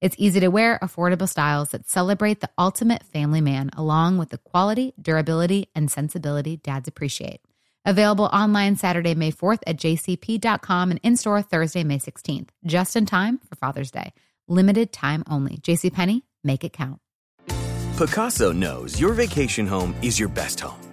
It's easy to wear, affordable styles that celebrate the ultimate family man, along with the quality, durability, and sensibility dads appreciate. Available online Saturday, May 4th at jcp.com and in store Thursday, May 16th, just in time for Father's Day. Limited time only. JCPenney, make it count. Pacaso knows your vacation home is your best home.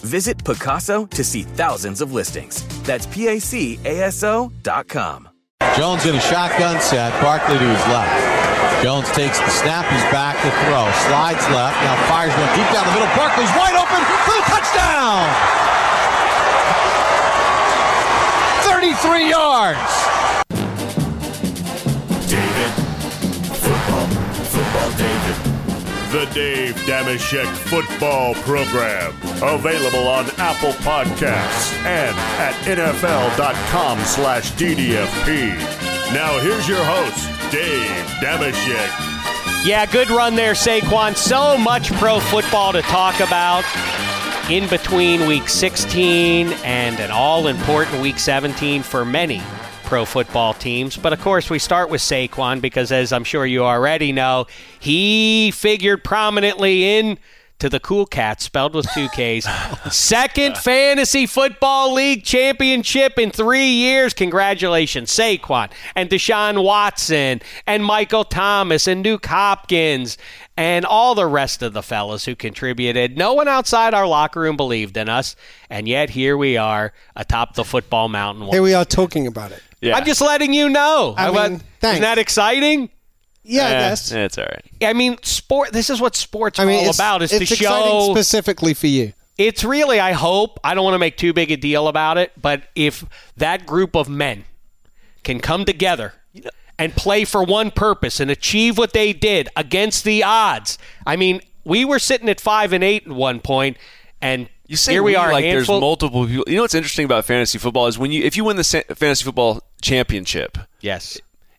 Visit Pacaso to see thousands of listings. That's P-A-C-A-S-O dot com. Jones in a shotgun set, Barkley to his left. Jones takes the snap, he's back to throw. Slides left, now fires one deep down the middle. Barkley's wide open for the touchdown! 33 yards! The Dave Dameshek Football Program. Available on Apple Podcasts and at NFL.com slash DDFP. Now here's your host, Dave Dameshek. Yeah, good run there, Saquon. So much pro football to talk about in between week 16 and an all important week 17 for many pro football teams. But of course, we start with Saquon because, as I'm sure you already know, he figured prominently in to the Cool Cats, spelled with two Ks. Second fantasy football league championship in three years. Congratulations, Saquon and Deshaun Watson and Michael Thomas and Duke Hopkins and all the rest of the fellas who contributed. No one outside our locker room believed in us, and yet here we are atop the football mountain. Here we are talking about it. Yeah. I'm just letting you know. I How mean, about- thanks. Isn't that exciting? Yeah, I Eh, guess. It's all right. I mean, sport. This is what sports I mean, are all it's, about: is it's to exciting show. specifically for you. it's really, I hope. I don't want to make too big a deal about it, but if that group of men can come together and play for one purpose and achieve what they did against the odds, I mean, we were sitting at five and eight at one point, and You say here we, are. a like there's multiple people. You know what's interesting about fantasy football is when you if you win the fantasy football championship, Yes.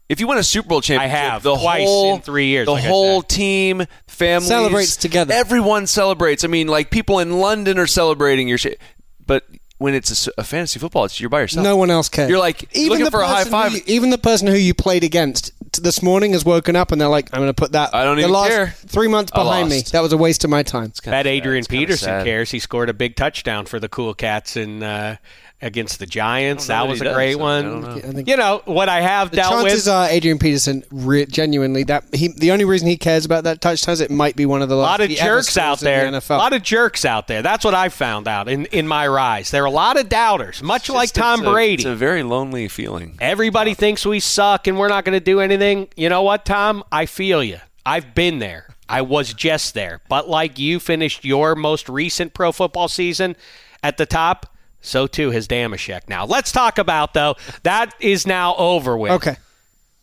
if you win a Super Bowl championship, I have, the twice whole, in three years, the like whole team, family Celebrates together. Everyone celebrates. I mean, like people in London are celebrating your shit, but when it's a fantasy football, it's you're by yourself. No one else cares. You're like looking for a high five. you- even the person who you played against this morning has woken up and they're like, "I'm going to put that." I don't the even last care. Three months behind me. That was a waste of my time. That Adrian Peterson cares. He scored a big touchdown for the Cool Cats in uh, against the Giants. That was a he great does. I one. know. You know what I have The dealt chances with. are Adrian Peterson re- genuinely that he the only reason he cares about that touchdown is it might be one of the a last lot of jerks out scores in there. The A NFL. lot of jerks out there. That's what I found out in, in my rise. There are a lot of doubters, much like It's- Tom it's a- Brady. It's a very lonely feeling. Everybody thinks we suck and we're not going to do anything. You know what, Tom? I feel you. I've been there. I was just there. But like you finished your most recent pro football season at the top, so too has Dameshek. Now, let's talk about, though, that is now over with. okay.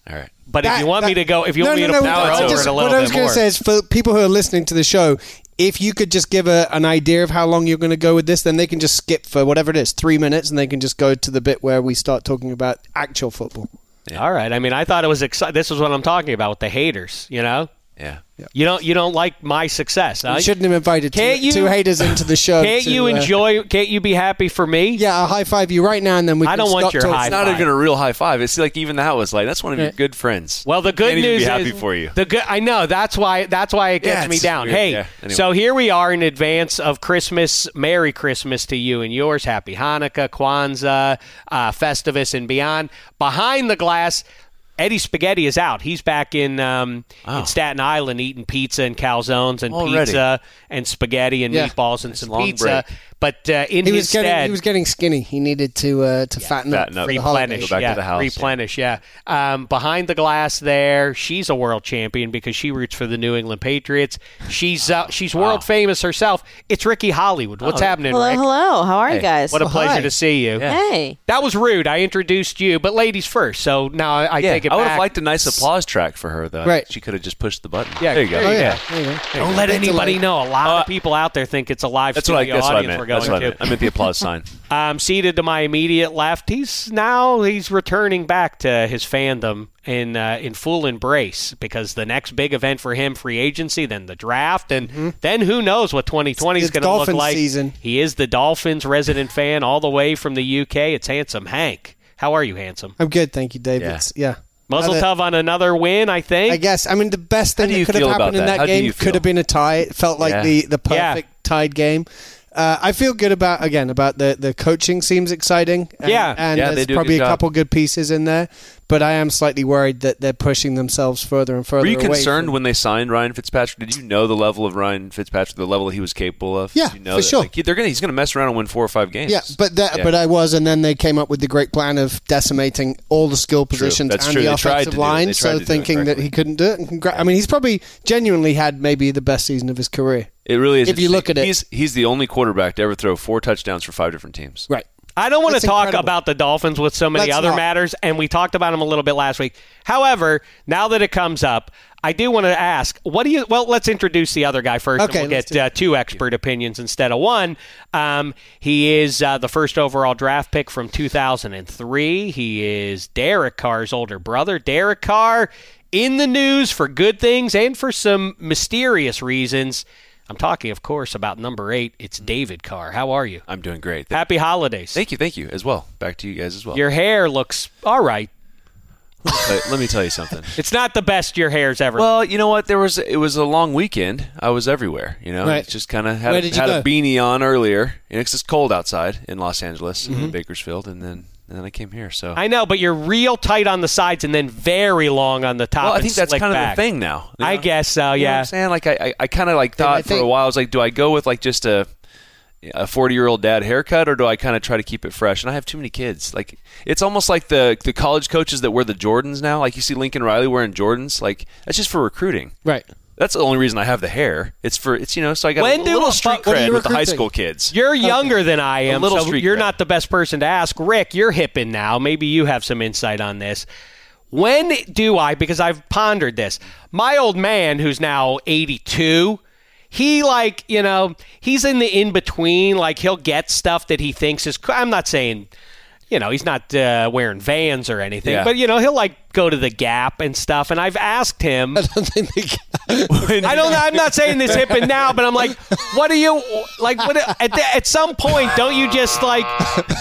All right. But if you want me to go, if you no, want me no, to pour it's over over. it just, a little what I was going to say is for people who are listening to the show, if you could just give a, an idea of how long you're going to go with this, then they can just skip for whatever it is, three minutes, and they can just go to the bit where we start talking about actual football. All right. I mean, I thought it was exciting. This is what I'm talking about with the haters, you know? Yeah. You don't you don't like my success. You huh? shouldn't have invited Can't two, you- two haters into the show. Can't to, you uh, enjoy? Can't you be happy for me? yeah, I'll high five you right now, and then we. I can don't want stop your talking. high It's not even a real high five. It's like even that was like that's one of your good friends. Well, the good Can't even news be happy is for you. The good. I know that's why. That's why it Yeah, gets me down. weird. Hey, Yeah, anyway. so here we are in advance of Christmas. Merry Christmas to you and yours. Happy Hanukkah, Kwanzaa, uh, Festivus, and beyond. Behind the glass. Eddie Spaghetti is out. He's back in um, in Staten Island eating pizza and calzones and Already? pizza and spaghetti and Yeah. meatballs and some pizza. break. But uh, in He his was getting stead, he was getting skinny. He needed to uh, to fatten, fatten up, up. for the holidays. replenish. Go back to yeah, the house. Replenish. Yeah. Um, behind the glass, there, she's a world champion because she roots for the New England Patriots. She's uh, she's world famous herself. It's Ricky Hollywood. What's happening, Hello, Rick? hello. How are you guys? What a Oh, pleasure hi. to see you. Hey. That was rude. I introduced you, but ladies first. So now I, I yeah, take it I would back. have liked a nice applause track for her though. Right. She could have just pushed the button. Yeah, there you go. Oh you yeah, there you go. Don't let anybody know. A lot Uh, of people out there think it's a live That's what I. studio That's what I audience meant. We're going That's what I to. meant. I meant the applause sign. Um, seated to my immediate left, he's now he's returning back to his fandom in uh, in full embrace because the next big event for him, free agency, then the draft, and then who knows what 2020 is going to look like. season. He is the Dolphins resident fan all the way from the UK. It's handsome Hank. How are you, handsome? I'm good, thank you, David. Yeah. It's- yeah. Muzzle Other- tough on another win, I think. I guess. I mean, the best thing that could have happened in that? that game could have been a tie. It felt like Yeah. the the Yeah. perfect tied game. Uh, I feel good about again about the the coaching seems exciting. And, Yeah. and Yeah, they there's do a probably a job. couple good pieces in there, but I am slightly worried that they're pushing themselves further and further. Were you concerned from- when they signed Ryan Fitzpatrick? Did you know the level of Ryan Fitzpatrick, the level he was capable of? Yeah, you know for that, sure. Like, they're gonna, he's going to mess around and win four or five games. Yeah, but that, Yeah. but I was, and then they came up with the great plan of decimating all the skill positions and true. the They offensive do it. They line. So to do it thinking that he couldn't do it, and congra- I mean, he's probably genuinely had maybe the best season of his career. it really is. If you look at it- he's he's the only quarterback to ever throw four touchdowns for five different teams. Right. I don't want to talk incredible. about the Dolphins with so many Let's other not. matters, and we talked about them a little bit last week. However, now that it comes up, I do want to ask, what do you? Well, let's introduce the other guy first, Okay, and we'll get uh, two expert opinions instead of one. Um, he is uh, the first overall draft pick from 2003. He is Derek Carr's older brother. Derek Carr in the news for good things and for some mysterious reasons. I'm talking, of course, about number eight. It's David Carr. How are you? I'm doing great. Th- Happy holidays. Thank you, thank you as well. Back to you guys as well. Your hair looks all right. But let me tell you something. It's not the best your hair's ever. Well, you know what? There was it was a long weekend. I was everywhere. You know, Right. It's just kind of had, a, did you had a beanie on earlier. And it's just cold outside in Los Angeles, Mm-hmm. in Bakersfield, and then and then I came here. So I know, but you're real tight on the sides and then very long on the top. well, I think that's slick kind of the thing now. you I guess so. You know what Yeah. I'm saying like I I, I kind of like I thought for a while. I was like, do I go with like just a a 40 year old dad haircut or do I kind of try to keep it fresh? And I have too many kids. Like it's almost like the the college coaches that wear the Jordans now. Like you see Lincoln Riley wearing Jordans. Like that's just for recruiting. Right. That's the only reason I have the hair. It's for it's you know so I got When a little street cred with the high school kids. You're younger than I am, little so you're cred. not the best person to ask. Rick, you're hipping now. Maybe you have some insight on this. When do I, because I've pondered this, my old man who's now 82, he like, you know, he's in the in between. Like he'll get stuff that he thinks is, I'm not saying, you know, he's not uh, wearing vans or anything, Yeah. but, you know, he'll like go to the Gap and stuff. And I've asked him. I don't think they I don't. I'm not saying this hipping now, but I'm like, what are you like? What at, the, at some point, don't you just like?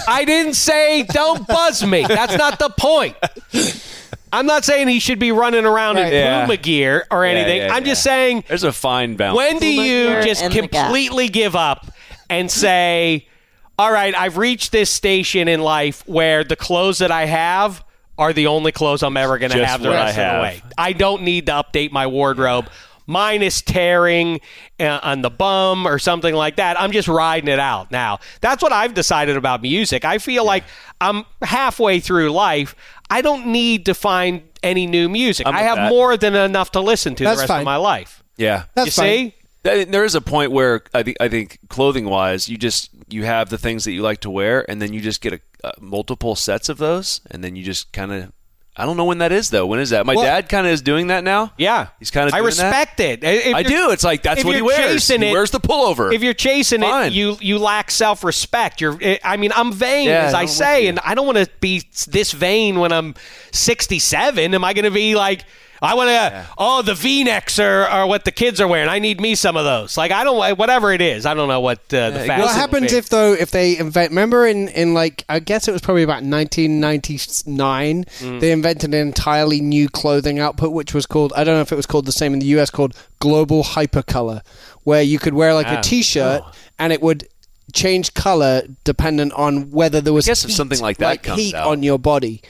I didn't say don't buzz me. That's not the point. I'm not saying he should be running around Right. in Yeah. Puma gear or anything. yeah, I'm just saying, There's a fine balance. when do you Puma gear just and the Gap. completely give up and say, all right, I've reached this station in life where the clothes that I have are the only clothes I'm ever going to have the what I rest of have. the way. I don't need to update my wardrobe. Mine is tearing uh, on the bum or something like that. I'm just riding it out now. That's what I've decided about music. I feel like I'm halfway through life. I don't need to find any new music. I'm I have that. more than enough to listen to That's the rest fine. of my life. yeah. That's you fine. see? There is a point where I think I think clothing wise, you just you have the things that you like to wear, and then you just get a, uh, multiple sets of those, and then you just kind of. I don't know when that is though. When is that? My Well- dad kind of is doing that now. Yeah, He's kinda I doing that. respect it. If I do. It's like that's what he wears. chasing he wears the pullover. If you're chasing Fine. it, you you lack self respect. You're. I mean, I'm vain Yeah, as I I'm say, and I don't want to be this vain when I'm 67. Am I going to be like? I want to. Oh, the V-necks are, are what the kids are wearing. I need me some of those. Like I don't. Whatever it is, I don't know what uh, the fashion. What happens if though if they invent? Remember in in like I guess it was probably about 1999 Mm. they invented an entirely new clothing output which was called I don't know if it was called the same in the US called Global Hypercolor, where you could wear like Ah. a T-shirt and it would change color dependent on whether there was I guess if heat, something like that comes heat out. on your body.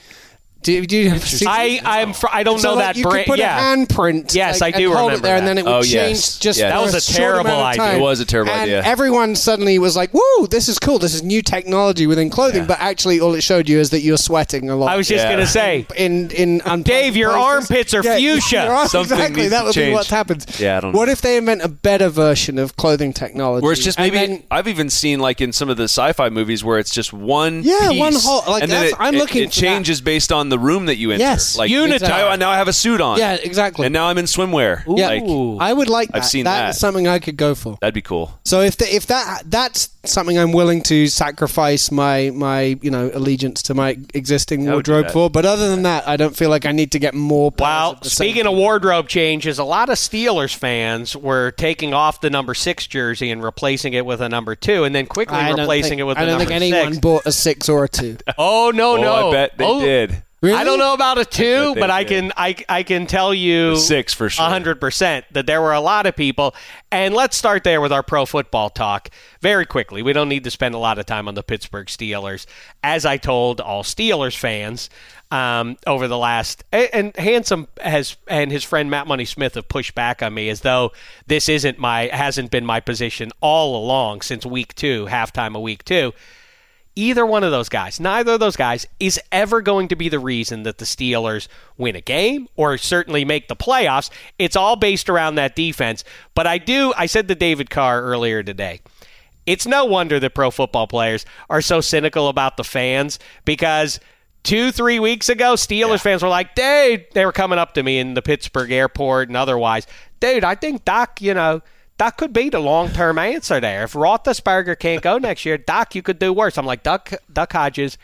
Do, do you see- I I'm fr- I don't so know like, that you brand. could put yeah. a handprint. Yes, like, I do and hold remember it there, and that. then it would Oh, change yes. just. Yeah. That for was a short terrible amount of idea. time. It was a terrible and idea. Everyone suddenly was like, "Woo, this is cool! This is new technology within clothing." But actually, all it showed you is that you're sweating a lot. I was just Yeah. gonna say. in in unpleasant Dave, your places. armpits are fuchsia. your arm- Something exactly, needs that to would be change. what happens. Yeah, I don't know. What know. if they invent a better version of clothing technology? Where it's just And maybe then- I've even seen like in some of the sci-fi movies where it's just one Yeah, piece, one whole- like, and then that's- it, I'm it- looking it for that. changes based on the room that you enter. Yes, like Unitard. Now, now I have a suit on. yeah, exactly. and now I'm in swimwear. yeah, Like, I would like that. I've seen that. That's something I could go for. that'd be cool. So if the, if that that's something I'm willing to sacrifice my my you know allegiance to my existing I wardrobe for, but other than that, I don't feel like I need to get more. pairs Well, of the same speaking of wardrobe changes, a lot of Steelers fans were taking off the number six jersey and replacing it with a number two, and then quickly I replacing think, it with I don't number think anyone six. bought a six or a two. Oh no, Oh, no! I bet they Oh, did. Really? I don't know about a two, bet but I can I, I can tell you Six for sure. hundred percent that there were a lot of people. And let's start there with our pro football talk very quickly. We don't need to spend a lot of time on the Pittsburgh Steelers. As I told all Steelers fans um, over the last and, and Handsome has and his friend Matt Money Smith have pushed back on me as though this isn't my hasn't been my position all along since week two, halftime of week two either one of those guys, neither of those guys is ever going to be the reason that the Steelers win a game or certainly make the playoffs. It's all based around that defense. But I do, I said to David Carr earlier today, it's no wonder that pro football players are so cynical about the fans because two, three weeks ago, Steelers fans were like, dude, they were coming up to me in the Pittsburgh airport and otherwise, dude, I think Doc, you know, that could be the long term answer there. If Roethlisberger can't go next year, Doc, you could do worse. I'm like, Duck, Duck Hodges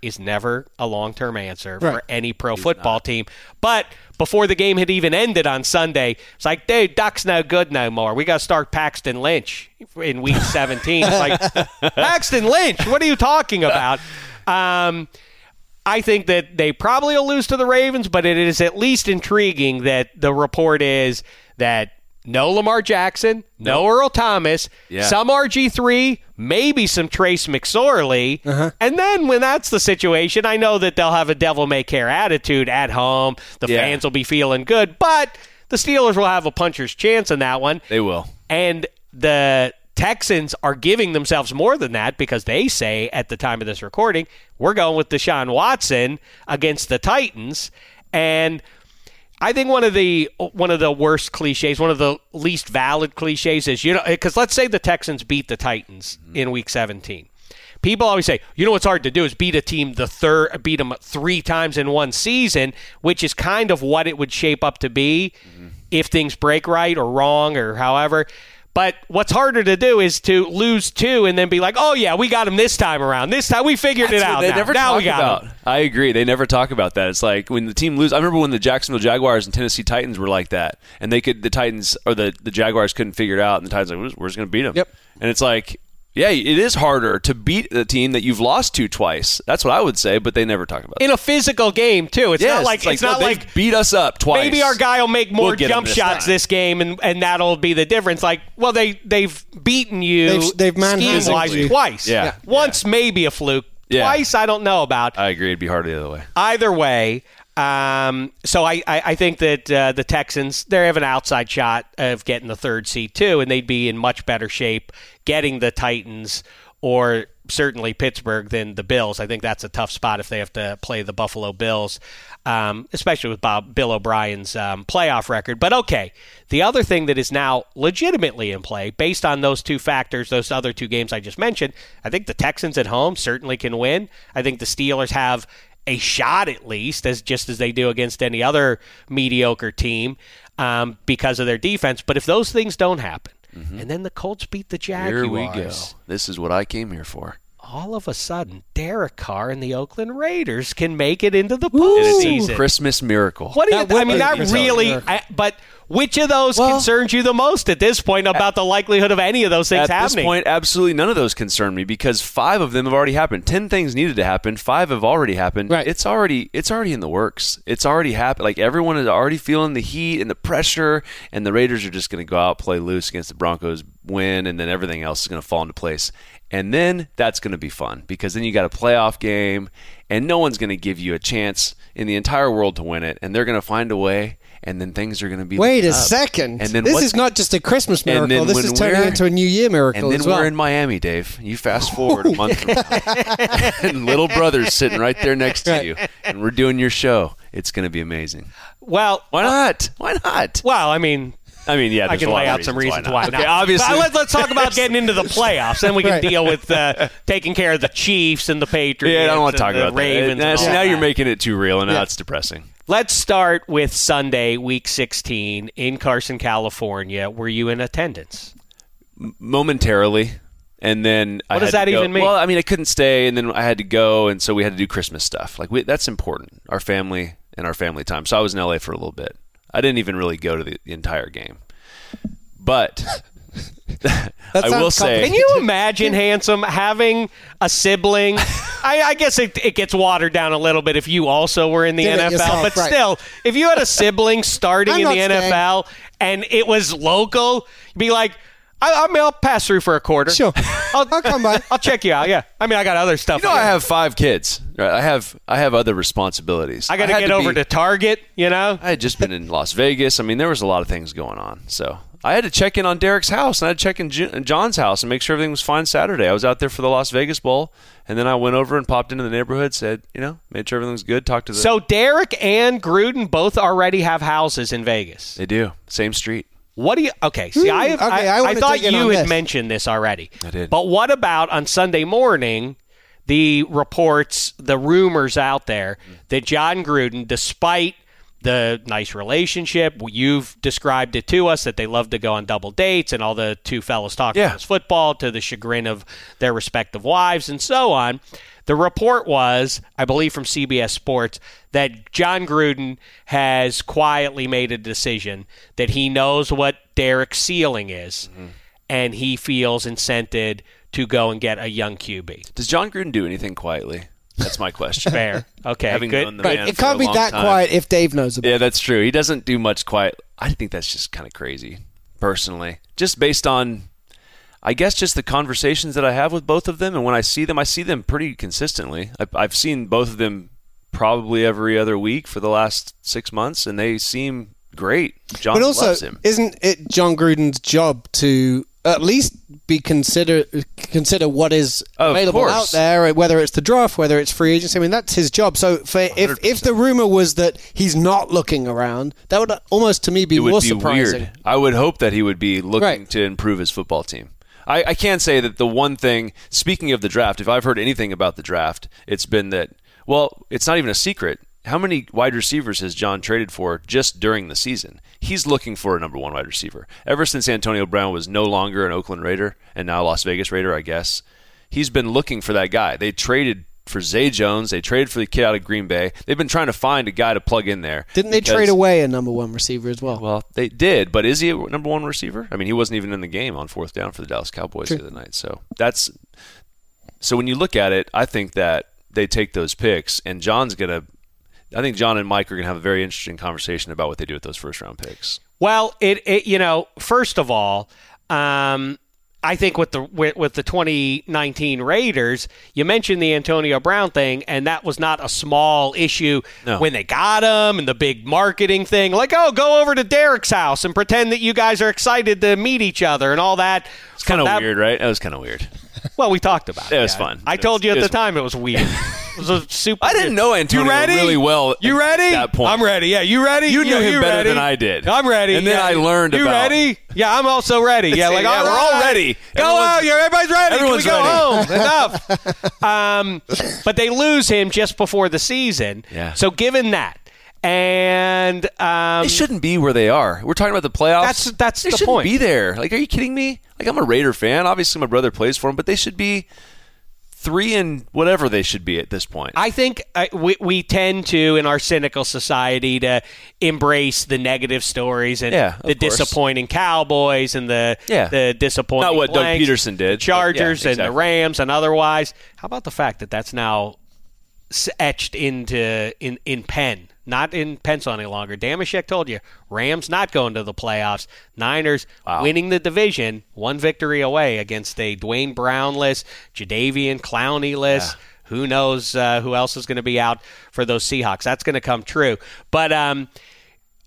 is never a long term answer for any pro football team. But before the game had even ended on Sunday, it's like, dude, Duck's no good no more. We got to start Paxton Lynch in week 17. It's like, Paxton Lynch, what are you talking about? Um, I think that they probably will lose to the Ravens, but it is at least intriguing that the report is that no Lamar Jackson, no Earl Thomas, Yeah. some RG3, maybe some Trace McSorley. Uh-huh. And then when that's the situation, I know that they'll have a devil may care attitude at home. The Yeah. fans will be feeling good, but the Steelers will have a puncher's chance in that one. They will. And the Texans are giving themselves more than that because they say at the time of this recording, we're going with Deshaun Watson against the Titans. And I think one of the one of the worst cliches, one of the least valid cliches is you know because let's say the Texans beat the Titans mm-hmm. in Week 17. People always say, you know what's hard to do is beat a team the third, beat them three times in one season, which is kind of what it would shape up to be mm-hmm. if things break right or wrong or however. But what's harder to do is to lose two and then be like, oh yeah, we got him this time around. This time we figured it That's what out. They now. never now talk we got about. him. I agree. They never talk about that. It's like when the team lose. I remember when the Jacksonville Jaguars and Tennessee Titans were like that, and they could the Titans or the the Jaguars couldn't figure it out, and the Titans like we're, we're just going to beat them. Yep. And it's like. Yeah, it is harder to beat the team that you've lost to twice. That's what I would say, but they never talk about it. In a physical game too. It's Yes, not like it's, no, not they've like beat us up twice. maybe our guy will make more We'll jump this shots time. this game, and, and that'll be the difference. Like, well, they they've beaten you They've- they've scheme wise twice. Yeah. Yeah. once maybe a fluke. Yeah. Twice, I don't know about. I agree. It'd be harder the other way. Either way, um, so I, I, I think that uh, the Texans they have an outside shot of getting the third seed too, and they'd be in much better shape getting the Titans or certainly Pittsburgh than the Bills. I think that's a tough spot if they have to play the Buffalo Bills, um, especially with Bob Bill O'Brien's um, playoff record. But okay, the other thing that is now legitimately in play, based on those two factors, those other two games I just mentioned, I think the Texans at home certainly can win. I think the Steelers have a shot at least, as just as they do against any other mediocre team, um, because of their defense. But if those things don't happen, Mm-hmm. and then the Colts beat the Jaguars, Here we go. This is what I came here for. All of a sudden, Derek Carr and the Oakland Raiders can make it into the And it's postseason. Christmas miracle. What do you? That would I mean, be not really. I, but which of those Well- concerns you the most at this point about the likelihood of any of those things At happening? At this point, absolutely none of those concern me because five of them have already happened. Ten things needed to happen. Five have already happened. Right. It's already it's already in the works. It's already happened. Like everyone is already feeling the heat and the pressure, and the Raiders are just going to go out play loose against the Broncos, win, and then everything else is going to fall into place. And then that's going to be fun because then you got a playoff game, and no one's going to give you a chance in the entire world to win it, and they're going to find a way. And then things are going to be Wait a up. second. And then this what's- is not just a Christmas and miracle. This is turning into a New Year miracle and then as well. we're in Miami, Dave. You fast oh, forward a month from now, and little brother's sitting right there next to Right. you, and we're doing your show. It's going to be amazing. well, Why not? Why not? well, I mean, I mean, yeah, I can a lot lay of out some reasons why, not. not. Okay, obviously, But let's, let's talk about getting into the playoffs. Then we can Right. deal with uh, taking care of the Chiefs and the Patriots. yeah, I don't want to talk the about Ravens. that. Now, now you're making it too real, and now Yeah. it's depressing. Let's start with Sunday, Week 16 in Carson, California. Were you in attendance? momentarily. And then I What does had to that even mean? Well, I mean, I couldn't stay, and then I had to go, and so we had to do Christmas stuff. Like we, that's important, our family and our family time. So I was in LA for a little bit. I didn't even really go to the, the entire game, but I will say, Can you imagine, handsome, having a sibling? I, I guess it, it gets watered down a little bit if you also were in the Did NFL, yourself, but right. still, if you had a sibling starting I'm in the staying. NFL and it was local, you'd be like, I, I mean, I'll pass through for a quarter. Sure. I'll, I'll come by. I'll check you out. Yeah, I mean, I got other stuff. You know, I have five kids. Right? I have I have other responsibilities. I got to get over be- to Target. You know, I had just been in Las Vegas. I mean, there was a lot of things going on. So I had to check in on Derek's house, and I had to check in Ju- Jon's house and make sure everything was fine Saturday. I was out there for the Las Vegas Bowl, and then I went over and popped into the neighborhood, said, you know, made sure everything was good, talked to the. so Derek and Gruden both already have houses in Vegas. they do. Same street. What do you? Okay, see, I have, Hmm, okay, I I, wanna thought you had this. mentioned this already. I did. But what about on Sunday morning? The reports, the rumors out there that Jon Gruden, despite the nice relationship, you've described it to us that they love to go on double dates and all the two fellas talk Yeah. football to the chagrin of their respective wives and so on. The report was, I believe from CBS Sports, that Jon Gruden has quietly made a decision that he knows what Derek's ceiling is, mm-hmm. and he feels incented to go and get a young QB. Does Jon Gruden do anything quietly? That's my question. Fair. Okay, Having good. known the Right. man It for can't a be long that time. quiet if Dave knows about Yeah, it. that's true. He doesn't do much quiet. I think that's just kind of crazy, personally. Just based on, I guess, just the conversations that I have with both of them, and when I see them, I see them pretty consistently. I, I've seen both of them probably every other week for the last six months, and they seem great. Jon But also, loves him. isn't it Jon Gruden's job to at least be consider consider what is oh, Of available out there, whether it's the draft, whether it's free agency? I mean, that's his job. So, for, if if the rumor was that he's not looking around, that would almost to me be more be surprising. weird. I would hope that he would be looking Right. to improve his football team. I, I can say that the one thing, speaking of the draft, if I've heard anything about the draft, it's been that, well, it's not even a secret. How many wide receivers has Jon traded for just during the season? He's looking for a number one wide receiver. Ever since Antonio Brown was no longer an Oakland Raider and now Las Vegas Raider, I guess, he's been looking for that guy. They traded for Zay Jones. They traded for the kid out of Green Bay. They've been trying to find a guy to plug in there. Didn't they because- trade away a number one receiver as well? well, they did, but is he a number one receiver? I mean, he wasn't even in the game on fourth down for the Dallas Cowboys the other night. So that's so when you look at it, I think that they take those picks, and Jon's gonna. I think Jon and Mike are gonna have a very interesting conversation about what they do with those first round picks. Well, it, it you know, first of all, um, I think with the with, with the 2019 Raiders, you mentioned the Antonio Brown thing, and that was not a small issue No. when they got him and the big marketing thing, like oh, go over to Derek's house and pretend that you guys are excited to meet each other and all that. It's kind of weird, right? That was kind of weird. Well, we talked about it. It was yeah. fun. I It told was- you at the was- time it was weird. Was a super. I didn't know Antonio you ready? really well You at ready? that point. I'm ready. Yeah, you ready? You knew Yeah, him you better ready? than I did. I'm ready. And then Yeah. I learned about You about- ready? Yeah, I'm also ready. Yeah, like Yeah, all we're all ready. Go Everyone's- out. Yeah, everybody's ready. everyone's Can we go ready. home? Enough. um, but they lose him just before the season. Yeah. So given that, and um, They shouldn't be where they are. We're talking about the playoffs. That's- that's they the shouldn't point. be there. Like, are you kidding me? Like, I'm a Raider fan. Obviously, my brother plays for him, but they should be three and whatever they should be at this point. I think uh, we, we tend to, in our cynical society, to embrace the negative stories and Yeah, the course. disappointing Cowboys and the Yeah. the disappointing Not what Doug Pederson did, but yeah, Chargers and the. Rams and otherwise. How about the fact that that's now etched into in in pen, not in pencil any longer. Dameshek told you, Rams not going to the playoffs. Niners winning the division, one victory away against a Duane Brownless, Jadeveon Clowney-less. Who knows uh, who else is going to be out for those Seahawks? That's going to come true. But um,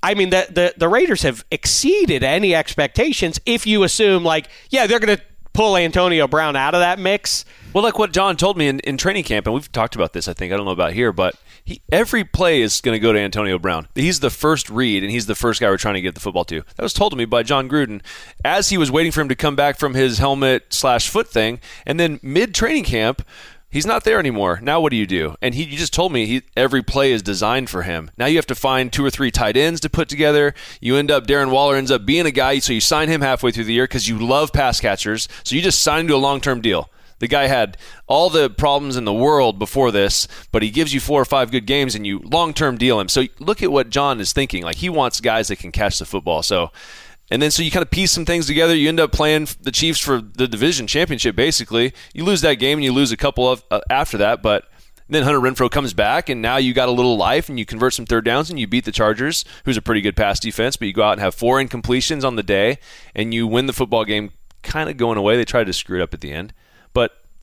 I mean, the, the the Raiders have exceeded any expectations. If you assume, like, yeah, they're going to pull Antonio Brown out of that mix. Well, like what Jon told me in, in training camp, and we've talked about this, I think, I don't know about here, but he, every play is going to go to Antonio Brown. He's the first read, and he's the first guy we're trying to get the football to. That was told to me by Jon Gruden as he was waiting for him to come back from his helmet slash foot thing, and then mid training camp, he's not there anymore. Now what do you do? And he you just told me he, every play is designed for him. Now you have to find two or three tight ends to put together. You end up Darren Waller ends up being a guy, so you sign him halfway through the year because you love pass catchers. So you just sign him to a long term deal. The guy had all the problems in the world before this, but he gives you four or five good games and you long term deal him. So look at what Jon is thinking. Like he wants guys that can catch the football. So and then so you kind of piece some things together. You end up playing the Chiefs for the division championship. Basically, you lose that game and you lose a couple of uh, after that, but. Then Hunter Renfrow comes back, and now you got a little life, and you convert some third downs, and you beat the Chargers, who's a pretty good pass defense. But you go out and have four incompletions on the day, and you win the football game, kind of going away. They tried to screw it up at the end,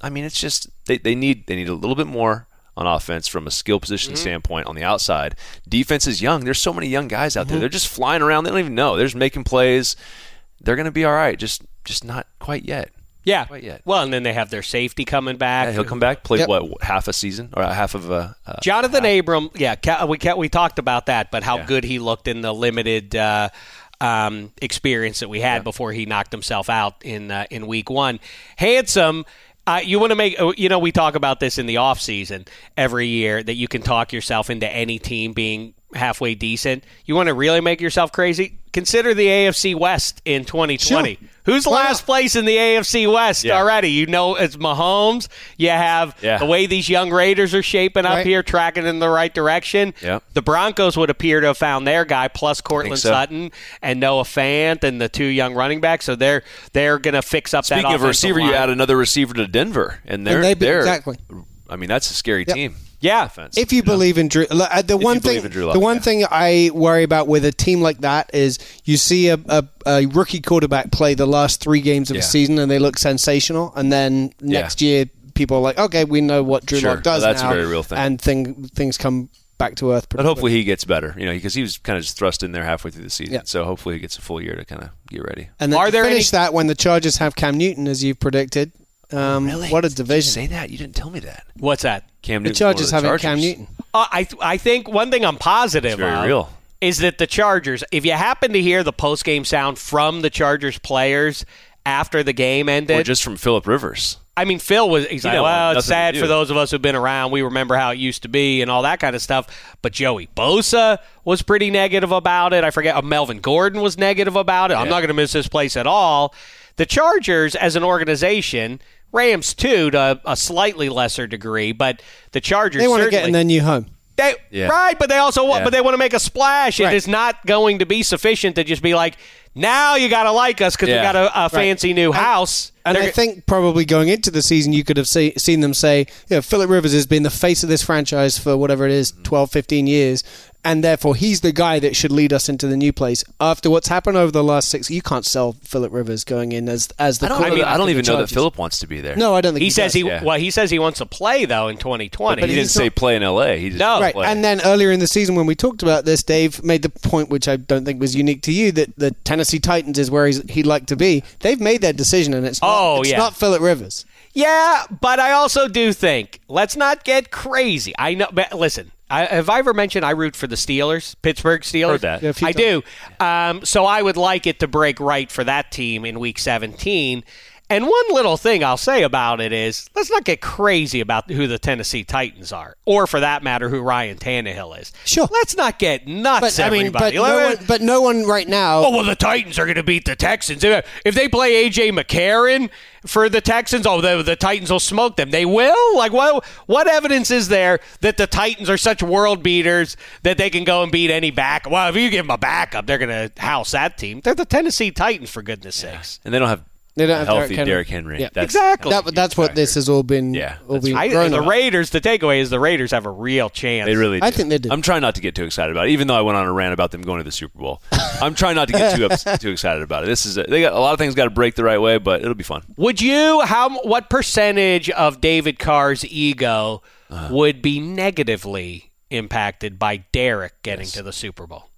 I mean, it's just they, they need they need a little bit more on offense from a skill position standpoint on the outside. Defense is young. There's so many young guys out there. They're just flying around. They don't even know. They're just making plays. They're going to be all right. Just just not quite yet. Yeah. Quite yet. Well, and then they have their safety coming back. Yeah, he'll come back, play Yep. what half a season or half of a. Uh, Johnathan Abram, yeah, we we talked about that, but how Yeah. good he looked in the limited uh, um, experience that we had before he knocked himself out in uh, in week one. Handsome. Uh, you want to make, you know, we talk about this in the off season every year that you can talk yourself into any team being halfway decent. You want to really make yourself crazy? Consider the AFC West in 2020. Sure. Who's Why last not? place in the AFC West Yeah. already? You know, it's Mahomes. You have Yeah. the way these young Raiders are shaping up Right. here, tracking in the right direction. Yep. The Broncos would appear to have found their guy, plus Courtland so. Sutton and Noah Fant and the two young running backs. So they're they're going to fix up that. Speaking of offensive receiver, you add another receiver to Denver, and they're they they're exactly. I mean, that's a scary Yep. team. Yeah. Offense, If you know? believe in Drew, look, uh, the one thing, believe in Drew Lock, the one yeah. thing I worry about with a team like that is you see a, a, a rookie quarterback play the last three games of Yeah. a season and they look sensational, and then next year people are like, okay, we know what Drew Sure. Lock does That's a now, very real thing. and thing, things come back to earth. But hopefully he gets better, you know, because he was kind of just thrust in there halfway through the season. Yeah. So hopefully he gets a full year to kind of get ready. and then Are to there finish any- that when the Chargers have Cam Newton as you've predicted. Um, What a Did you division! say that? You didn't tell me that. What's that? Cam The Chargers one of the having Cam Newton. Uh, I th- I think one thing I'm positive It's very of real. is that the Chargers. If you happen to hear the post game sound from the Chargers players after the game ended, Or just from Philip Rivers. I mean, Phil was. He's He like, well, it's sad for those of us who've been around. We remember how it used to be and all that kind of stuff. But Joey Bosa was pretty negative about it. I forget. Uh, Melvin Gordon was negative about it. I'm not going to miss this place at all. The Chargers, as an organization, Rams too, to a slightly lesser degree, but the Chargers They want to get in their new home. they, Yeah. Right, but they also want, Yeah. but they want to make a splash. It Right. is not going to be sufficient to just be like, now you got to like us because we got a, a fancy new house. And They're I g- think probably going into the season, you could have see, seen them say, you know, Philip Rivers has been the face of this franchise for whatever it is, mm-hmm. 12, 15 years. And therefore, he's the guy that should lead us into the new place. After what's happened over the last six, you can't sell Philip Rivers going in as as the. I don't, know that- quarterback I don't even know that Chargers. Philip wants to be there. No, I don't think he, says does. he yeah. well he says he wants to play though in 2020. But he didn't he's say not- play in L.A. He just No. Right, play. and then earlier in the season when we talked about this, Dave made the point, which I don't think was unique to you, that the Tennessee Titans is where he's, he'd like to be. They've made their decision, and it's not, Oh, it's yeah. not Philip Rivers. Yeah, but I also do think let's not get crazy. I know. But listen, I, have I ever mentioned I root for the Steelers, Pittsburgh Steelers? Heard that. Yeah, a few I do. Um, so I would like it to break right for that team in Week 17. And one little thing I'll say about it is let's not get crazy about who the Tennessee Titans are, or for that matter, who Ryan Tannehill is. Sure. Let's not get nuts, But I mean, but everybody. no, one, but no one right now. Oh well, the Titans are going to beat the Texans if if they play AJ McCarron for the Texans. Oh, the, the Titans will smoke them. They will. Like what? What evidence is there that the Titans are such world beaters that they can go and beat any back? Well, if you give them a backup, they're going to house that team. They're the Tennessee Titans, for goodness sakes. And they don't have They don't a have healthy Derrick Derrick Henry. Henry. Yeah. That's, Exactly. that's That, huge that's what this has all been. Yeah, all that's been I, grown the about. Raiders. The takeaway is the Raiders have a real chance. They really do. I think they do. I'm trying not to get too excited about it, even though I went on a rant about them going to the Super Bowl. I'm trying not to get too ups- too excited about it. This is a, they got a lot of things got to break the right way, but it'll be fun. Would you how what percentage of David Carr's ego Uh-huh. would be negatively impacted by Derek getting to the Super Bowl?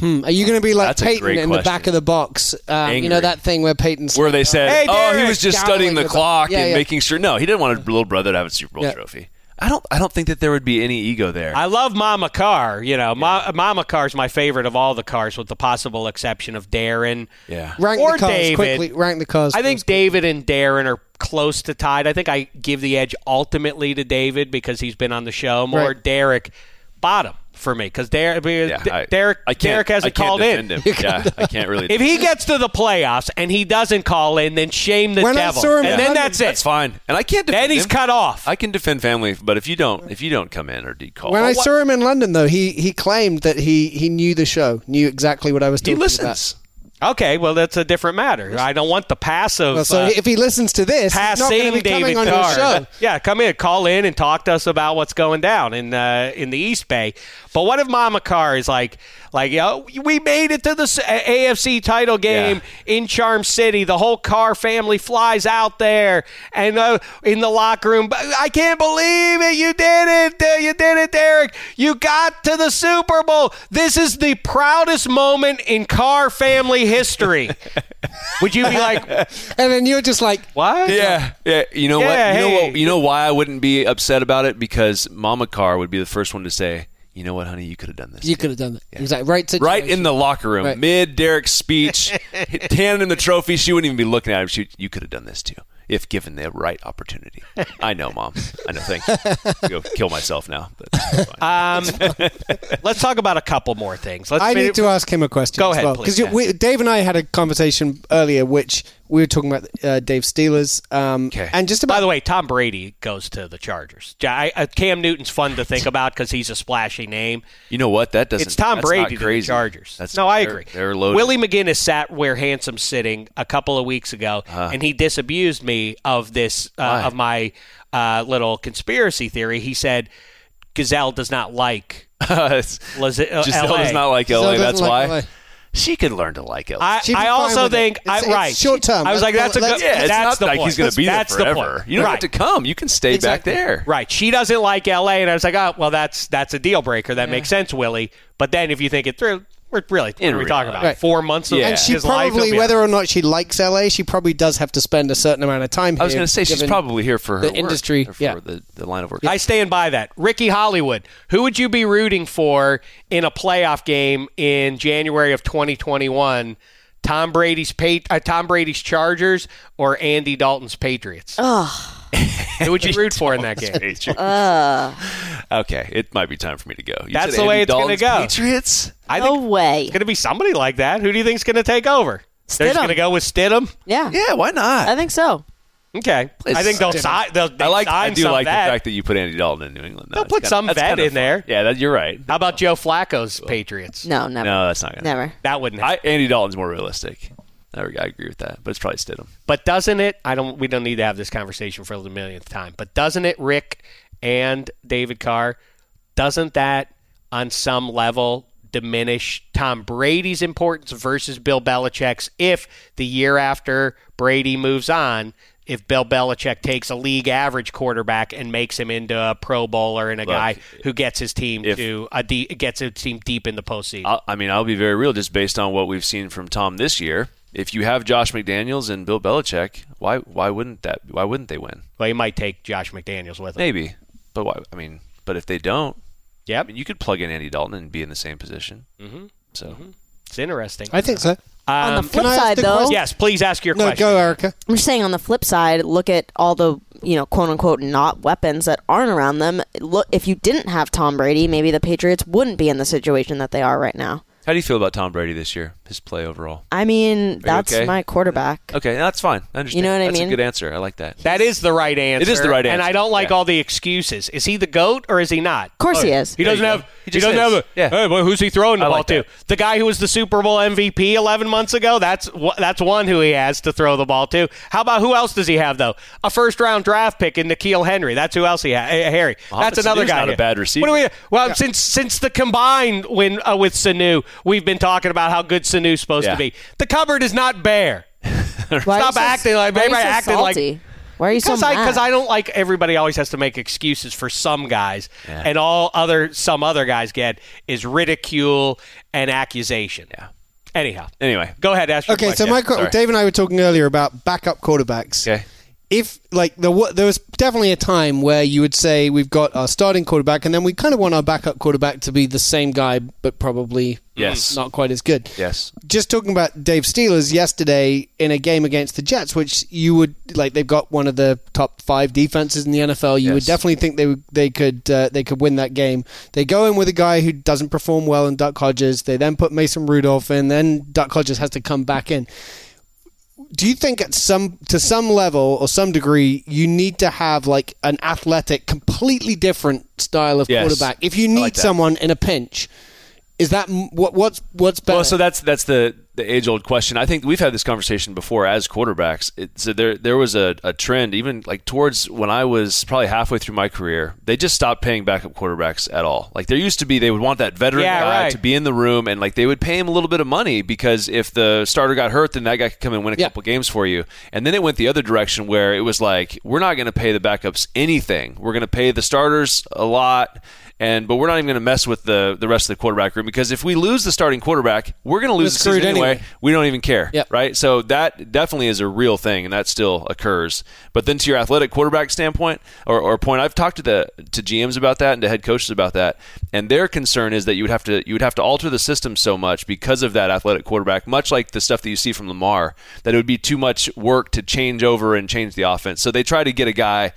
Hmm, Are you going to be like That's Peyton great in the back of the box? Um, you know that thing where Peyton's Where they said, Hey, "Oh, he was just studying the the- clock Yeah, and yeah. making sure." No, he didn't want a little brother to have a Super Bowl Yeah. trophy. I don't. I don't think that there would be any ego there. I love Mama Carr. You know, Ma- Mama Carr's my favorite of all the cars, with the possible exception of Darren. yeah. rank or the cars David. quickly. Rank the cars. I think first. David and Darren are close to tied. I think I give the edge ultimately to David because he's been on the show more. Right. Derek, bottom for me because Derek, Yeah, D- I, Derek, I can't, Derek hasn't I can't called in. Him. Yeah, I can't really. If he gets to the playoffs and he doesn't call in, then shame the When I devil, saw him and in then that's it. that's fine, and I can't. Defend Then he's him. cut off. I can defend family, but if you don't, if you don't come in or do call, When I what- saw him in London, though, he, he claimed that he, he knew the show, knew exactly what I was he talking listens. Okay, well that's a different matter. I don't want the passive. Well, so uh, if he listens to this, he's not passing going to be David coming on Carr. Yeah, come in, call in, and talk to us about what's going down in uh, in the East Bay. But what if Mama Carr is like, like, you know, we made it to the AFC title game in Charm City. The whole Carr family flies out there, and uh, in the locker room, I can't believe it. You did it. Uh, You did it, Derek. You got to the Super Bowl. This is the proudest moment in Carr family history. Would you be like, And then you're just like, what? Yeah, yeah. You know Yeah, what? You know what? You know why I wouldn't be upset about it because Mama Carr would be the first one to say, "You know what, honey? You could have done this." you could have done that. He was like, right situation. Right in the locker room, Right. mid Derek's speech, handing him the trophy. She wouldn't even be looking at him. She, you could have done this too, if given the right opportunity. I know, Mom. I know. Thank you. Go kill myself now. But. Um, let's talk about a couple more things. Let's I need to ask him a question. Go as ahead, well. please, Because yeah. Dave and I had a conversation earlier, which we were talking about uh, Dave Steelers, um, Okay. and just about By the way, Tom Brady goes to the Chargers. Ja- I, uh, Cam Newton's fun to think about because he's a splashy name. you know what? That doesn't. It's Tom that's Brady not to the. Chargers. That's no, I they're- agree. They're loaded. Willie McGinest sat where Handsome's sitting a couple of weeks ago, and he disabused me of this uh, of my uh, little conspiracy theory. He said Gazelle does not like It's- Liz- uh, LA. does not like Giselle LA. doesn't That's like why. LA. She could learn to like it. I, I also with it. think It's- I, it's right short term. I was like, that's a good. yeah, it's that's not the like point. he's going to be there that's forever. The point. You don't right. have to come. You can stay Exactly. back there. Right. She doesn't like LA, and I was like, oh, well, that's that's a deal breaker. That makes sense, Willie. But then if you think it through, we're really what are we talking about? reality. Four months of Yeah. And she his probably, He'll whether or not she likes LA, she probably does have to spend a certain amount of time here. I was going to say she's probably here for her the work, industry, or for yeah. the, the line of work. I stand by that. Ricky Hollywood, who would you be rooting for in a playoff game in January of 2021? Tom Brady's pa- uh, Tom Brady's Chargers or Andy Dalton's Patriots? Who would you root for in that game? okay, it might be time for me to go. You That's said the way Andy it's gonna go. Patriots. I no think way. it's going to be somebody like that. Who do you think's going to take over? They're just Stidham. going to go with Stidham. Yeah. Yeah, why not? I think so. Okay, I think they'll sign. They'll, I they'll like. I do some like vet. the fact that you put Andy Dalton in New England. though. They'll put kinda- some that's vet kinda in fun. there. Yeah, that, you're right. How about Joe Flacco's Patriots? No, never. No, that's not gonna. Never. That wouldn't. I, Andy Dalton's more realistic. I, I agree with that, but it's probably Stidham. But doesn't it? I don't. We don't need to have this conversation for the millionth time. But doesn't it, Rick and David Carr? Doesn't that, on some level, diminish Tom Brady's importance versus Bill Belichick's? If the year after Brady moves on, if Bill Belichick takes a league average quarterback and makes him into a Pro Bowler and a guy who gets his team if- to a de- gets his team deep in the postseason. I'll, I mean, I'll be very real, just based on what we've seen from Tom this year. If you have Josh McDaniels and Bill Belichick, why why wouldn't that? Why wouldn't they win? well, he might take Josh McDaniels with him. Maybe, but why? I mean, but if they don't, I Yep, mean, you could plug in Andy Dalton and be in the same position. Mm-hmm. So it's interesting. I think so. on the Um, flip Can I ask side, though, question? yes, please ask your No, question. go, Erica. I'm just saying on the flip side, look at all the you know quote unquote not weapons that aren't around them. Look, if you didn't have Tom Brady, maybe the Patriots wouldn't be in the situation that they are right now. How do you feel about Tom Brady this year? His play overall? I mean, that's okay? my quarterback. Okay, that's fine. I understand. You know what I that's mean? a good answer. I like that. That is the right answer. It is the right answer. And I don't like yeah. all the excuses. Is he the goat or is he not? Of course he is. He doesn't have. go. He, He doesn't is. have. A, Yeah. Hey, well, who's he throwing the I ball like to? The guy who was the Super Bowl MVP 11 months ago. That's that's one who he has to throw the ball to. How about who else does he have though? A first round draft pick in N'Keal Harry. That's who else he has. Harry. Mohamed that's another Sanu's guy. not a bad receiver. What we? Well, since since the combined win uh, with Sanu, we've been talking about how good Sanu's supposed Yeah. to be. The cupboard is not bare. Stop so- acting like- why are you everybody so acting like- salty? Why are you Because I, mad? cause I don't like everybody always has to make excuses for some guys, Yeah. and all other some other guys get is ridicule and accusation. Yeah. Anyhow, Anyway. go ahead. Ask your Okay, question. so my, sorry. Dave and I were talking earlier about backup quarterbacks. Okay. If like there, wa- there was definitely a time where you would say we've got our starting quarterback, and then we kind of want our backup quarterback to be the same guy, but probably Yes. not quite as good. Yes. Just talking about Dave Steelers yesterday in a game against the Jets, which you would like. They've got one of the top five defenses in the NFL. You would definitely think they would, they could uh, they could win that game. They go in with a guy who doesn't perform well in Duck Hodges. They then put Mason Rudolph in. Then Duck Hodges has to come back in do you think at some to some level or some degree you need to have like an athletic completely different style of Yes. quarterback? If you need like someone in a pinch is that what what's what's better? Well, so that's that's the the age old question. I think we've had this conversation before as quarterbacks. It, so there there was a, a trend even like towards when I was probably halfway through my career. They just stopped paying backup quarterbacks at all. Like there used to be, they would want that veteran Yeah, guy right. to be in the room, and like they would pay him a little bit of money because if the starter got hurt, then that guy could come and win a Yeah. couple games for you. And then it went the other direction where it was like we're not going to pay the backups anything. We're going to pay the starters a lot. And but we're not even going to mess with the the rest of the quarterback room because if we lose the starting quarterback, we're going to lose the season anyway. anyway. We don't even care, Yep. right? So that definitely is a real thing, and that still occurs. But then to your athletic quarterback standpoint or, or point, I've talked to the to GMs about that and to head coaches about that, and their concern is that you would have to you would have to alter the system so much because of that athletic quarterback, much like the stuff that you see from Lamar, that it would be too much work to change over and change the offense. So they try to get a guy.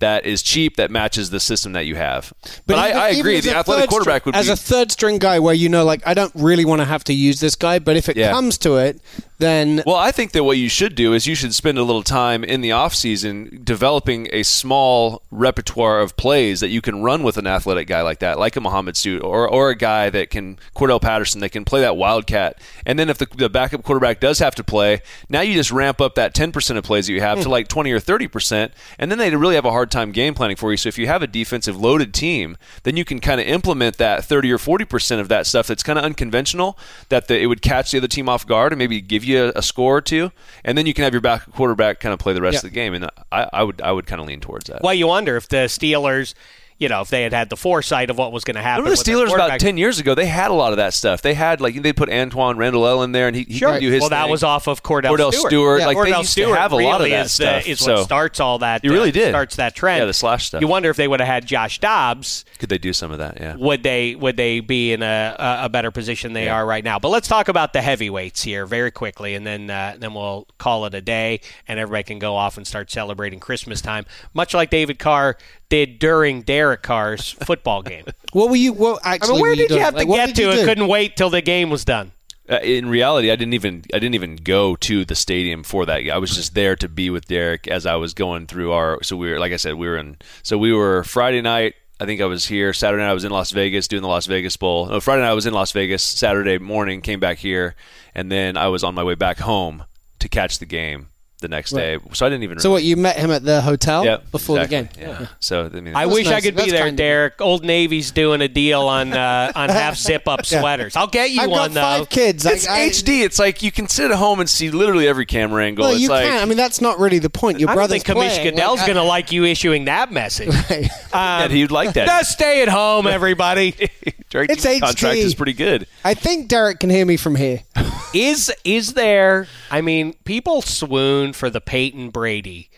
That is cheap, that matches the system that you have. But, I, even- I even agree. The athletic quarterback string- would as be a third string guy where you know like I don't really want to have to use this guy but if it Yeah. comes to it then Well, I think that what you should do is you should spend a little time in the off season developing a small repertoire of plays that you can run with an athletic guy like that, like a Muhammad Suit or or a guy that can Cordarrelle Patterson that can play that wildcat. And then if the, the backup quarterback does have to play, now you just ramp up that ten percent of plays that you have to hmm. like twenty or thirty percent, and then they really have a hard time game planning for you. So if you have a defensive loaded team, then you can kind of implement that thirty or forty percent of that stuff that's kind of unconventional that the, it would catch the other team off guard and maybe give you a, a score or two, and then you can have your back quarterback kind of play the rest Yeah. of the game. And I, I would I would kind of lean towards that. Well, you wonder if the Steelers, you know, if they had had the foresight of what was going to happen. Remember the Steelers about ten years ago? They had a lot of that stuff. They had like they put Antwaan Randle El in there, and he, he Sure. could do his. well, that was off of Kordell, Stewart. Kordell Stewart. Stewart. Like, they Kordell used to Stewart have a lot of really that is, stuff, The, is so- what starts all that. You really uh, did. starts that trend. Yeah, the slash stuff. You wonder if they would have had Josh Dobbs. Could they do some of that? Yeah. would they would they be in a, a- a better position they Yeah. are right now? But let's talk about the heavyweights here very quickly, and then uh, then we'll call it a day, and everybody can go off and start celebrating Christmas time, much like David Carr did during Derek Carr's football game. what were you what I actually mean, where were did you doing? have Like, to what get to? you It couldn't wait till the game was done. Uh, in reality, I didn't even I didn't even go to the stadium for that. I was just there to be with Derek as I was going through our. So we were, like I said, we were in. So we were Friday night. I think I was here. Saturday night I was in Las Vegas doing the Las Vegas Bowl. No, Friday night I was in Las Vegas. Saturday morning came back here, and then I was on my way back home to catch the game the next day. So I didn't even. so what you met him at the hotel Yeah, before exactly. the game Yeah. So I mean, I That's wish I nice. could be there, kind of- Derek. Old Navy's doing a deal on uh, on half zip up sweaters. I'll get you I've one got though. five kids it's I, I- HD. It's like you can sit at home and see literally every camera angle. well it's you like, can I mean that's not really the point your I don't brother's think Kamish playing. Goodell's Like, going to like you issuing that message. I- Yeah, he'd like that. Just stay at home, everybody. Derek It's Jeter's contract HD. is pretty good. I think Derek can hear me from here is is there? I mean, people swoon for the Peyton Brady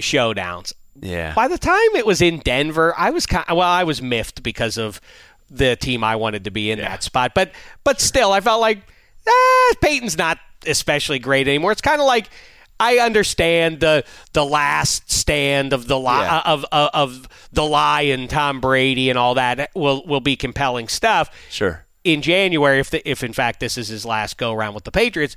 showdowns. Yeah. By the time it was in Denver, I was kind well, I was miffed because of the team I wanted to be in that spot. But but still, I felt like ah, Peyton's not especially great anymore. It's kind of like I understand the the last stand of the li- Yeah. of, of of the lion Tom Brady and all that will will be compelling stuff Sure. in January if the, if in fact this is his last go around with the Patriots.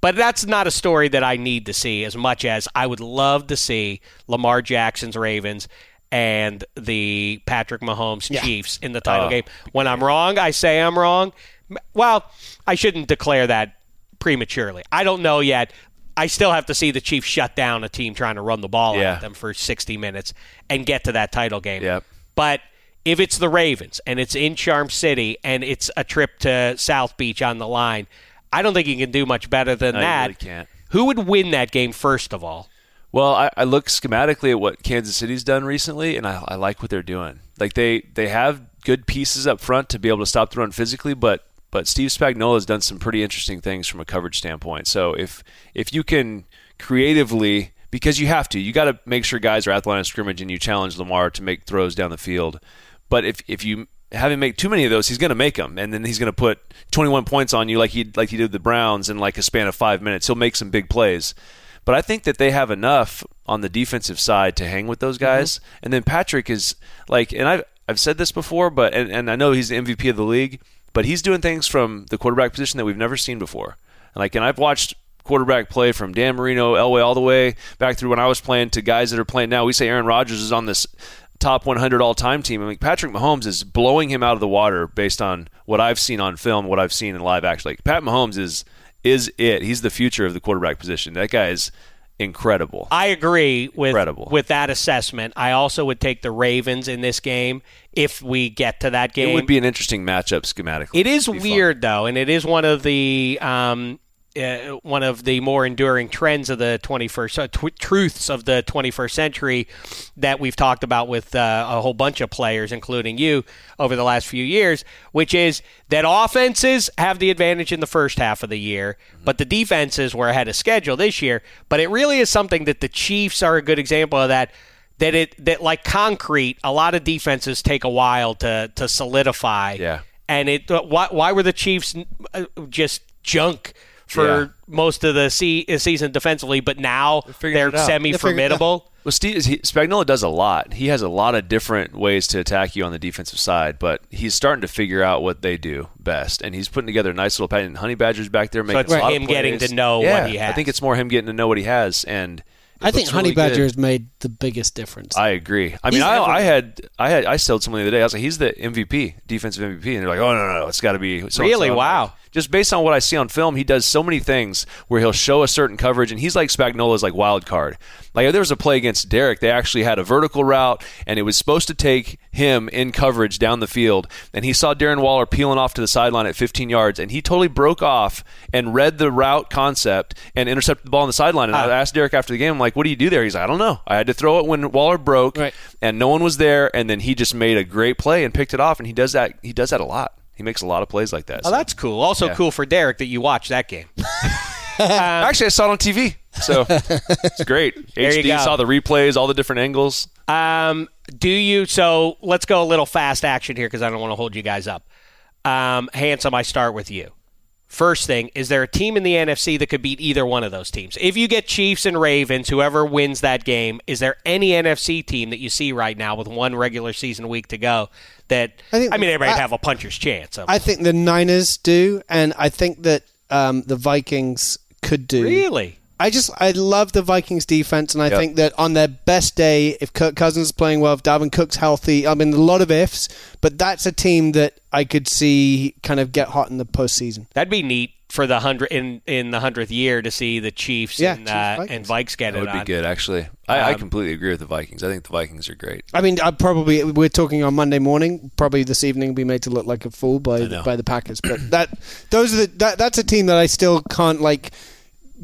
But that's not a story that I need to see as much as I would love to see Lamar Jackson's Ravens and the Patrick Mahomes Chiefs in the title Oh. game. When I'm wrong, I say I'm wrong. Well, I shouldn't declare that prematurely. I don't know yet. I still have to see the Chiefs shut down a team trying to run the ball Yeah. at them for 60 minutes and get to that title game. Yep. But if it's the Ravens and it's in Charm City and it's a trip to South Beach on the line, I don't think you can do much better than No, you that. really can't. Who would win that game first of all? Well, I, I look schematically at what Kansas City's done recently, and I, I like what they're doing. Like they they have good pieces up front to be able to stop the run physically, but but Steve Spagnuolo has done some pretty interesting things from a coverage standpoint. So if if you can creatively, because you have to, you got to make sure guys are at the line of scrimmage and you challenge Lamar to make throws down the field. But if if you have him make too many of those, he's going to make them, and then he's going to put 21 points on you like he like he did the Browns in like a span of five minutes. He'll make some big plays. But I think that they have enough on the defensive side to hang with those mm-hmm. guys. And then Patrick is like, and I've I've said this before, but and, and I know he's the MVP of the league, but he's doing things from the quarterback position that we've never seen before. And Like, and I've watched quarterback play from Dan Marino, Elway, all the way back through when I was playing to guys that are playing now. We say Aaron Rodgers is on this top 100 all-time team. I mean, Patrick Mahomes is blowing him out of the water based on what I've seen on film, what I've seen in live action. Like Pat Mahomes is is it. He's the future of the quarterback position. That guy is incredible. I agree with Incredible. with that assessment. I also would take the Ravens in this game if we get to that game. It would be an interesting matchup schematically. It is It'd fun. weird though, and it is one of the um, uh, one of the more enduring trends of the 21st uh, tw- truths of the 21st century that we've talked about with uh, a whole bunch of players, including you, over the last few years, which is that offenses have the advantage in the first half of the year, but the defenses were ahead of schedule this year. But it really is something that the Chiefs are a good example of that that it that like concrete, a lot of defenses take a while to to solidify. Yeah. And it uh, why why were the Chiefs uh, just junk for Yeah. most of the se- uh, season defensively, but now they're it out. semi formidable? Well, Steve he, Spagnuolo does a lot. He has a lot of different ways to attack you on the defensive side, but he's starting to figure out what they do best, and he's putting together a nice little pattern. Honey Badger's back there making it's a lot him of getting to know what Yeah, he has. I think it's more him getting to know what he has, and I think Honey really good. Badger has made the biggest difference. I agree. I mean, I, ever- I had, I had, I told someone the other day. I was like, "He's the MVP, defensive MVP," and they're like, "Oh no, no, no, it's got to be." so-and-so." Really? I'm Wow. Just based on what I see on film, he does so many things where he'll show a certain coverage, and he's like Spagnuolo's like wild card. Like there was a play against Derek, they actually had a vertical route, and it was supposed to take him in coverage down the field, and he saw Darren Waller peeling off to the sideline at 15 yards, and he totally broke off and read the route concept and intercepted the ball on the sideline. And ah. I asked Derek after the game, I'm like, "What do you do there?" He's like, "I don't know. I had to throw it when Waller broke, Right. and no one was there, and then he just made a great play and picked it off, and he does that. He does that a lot. He makes a lot of plays like that. Oh, so. that's cool. Also Yeah. cool for Derek that you watched that game. Actually, I saw it on TV, so it's great. HD go. saw the replays, all the different angles. Um, do you? So let's go a little fast action here because I don't want to hold you guys up. Um, handsome, I start with you. First thing, is there a team in the NFC that could beat either one of those teams? If you get Chiefs and Ravens, whoever wins that game, is there any NFC team that you see right now with one regular season week to go that I, think, I mean everybody I- have a puncher's chance I think the Niners do, and I think that um, the Vikings could do. really I just I love the Vikings defense, and I Yep. think that on their best day, if Kirk Cousins is playing well, if Dalvin Cook's healthy, I mean a lot of ifs, but that's a team that I could see kind of get hot in the postseason. that'd be neat for the hundred in in the hundredth year to see the Chiefs Yeah, and Chiefs, uh, Vikings. and Vikes get That it would be on. good, actually. I, I Um, completely agree with the Vikings. I think the Vikings are great. I mean, I probably we're talking on Monday morning. Probably this evening, will be made to look like a fool by by the Packers. But that those are the that, that's a team that I still can't like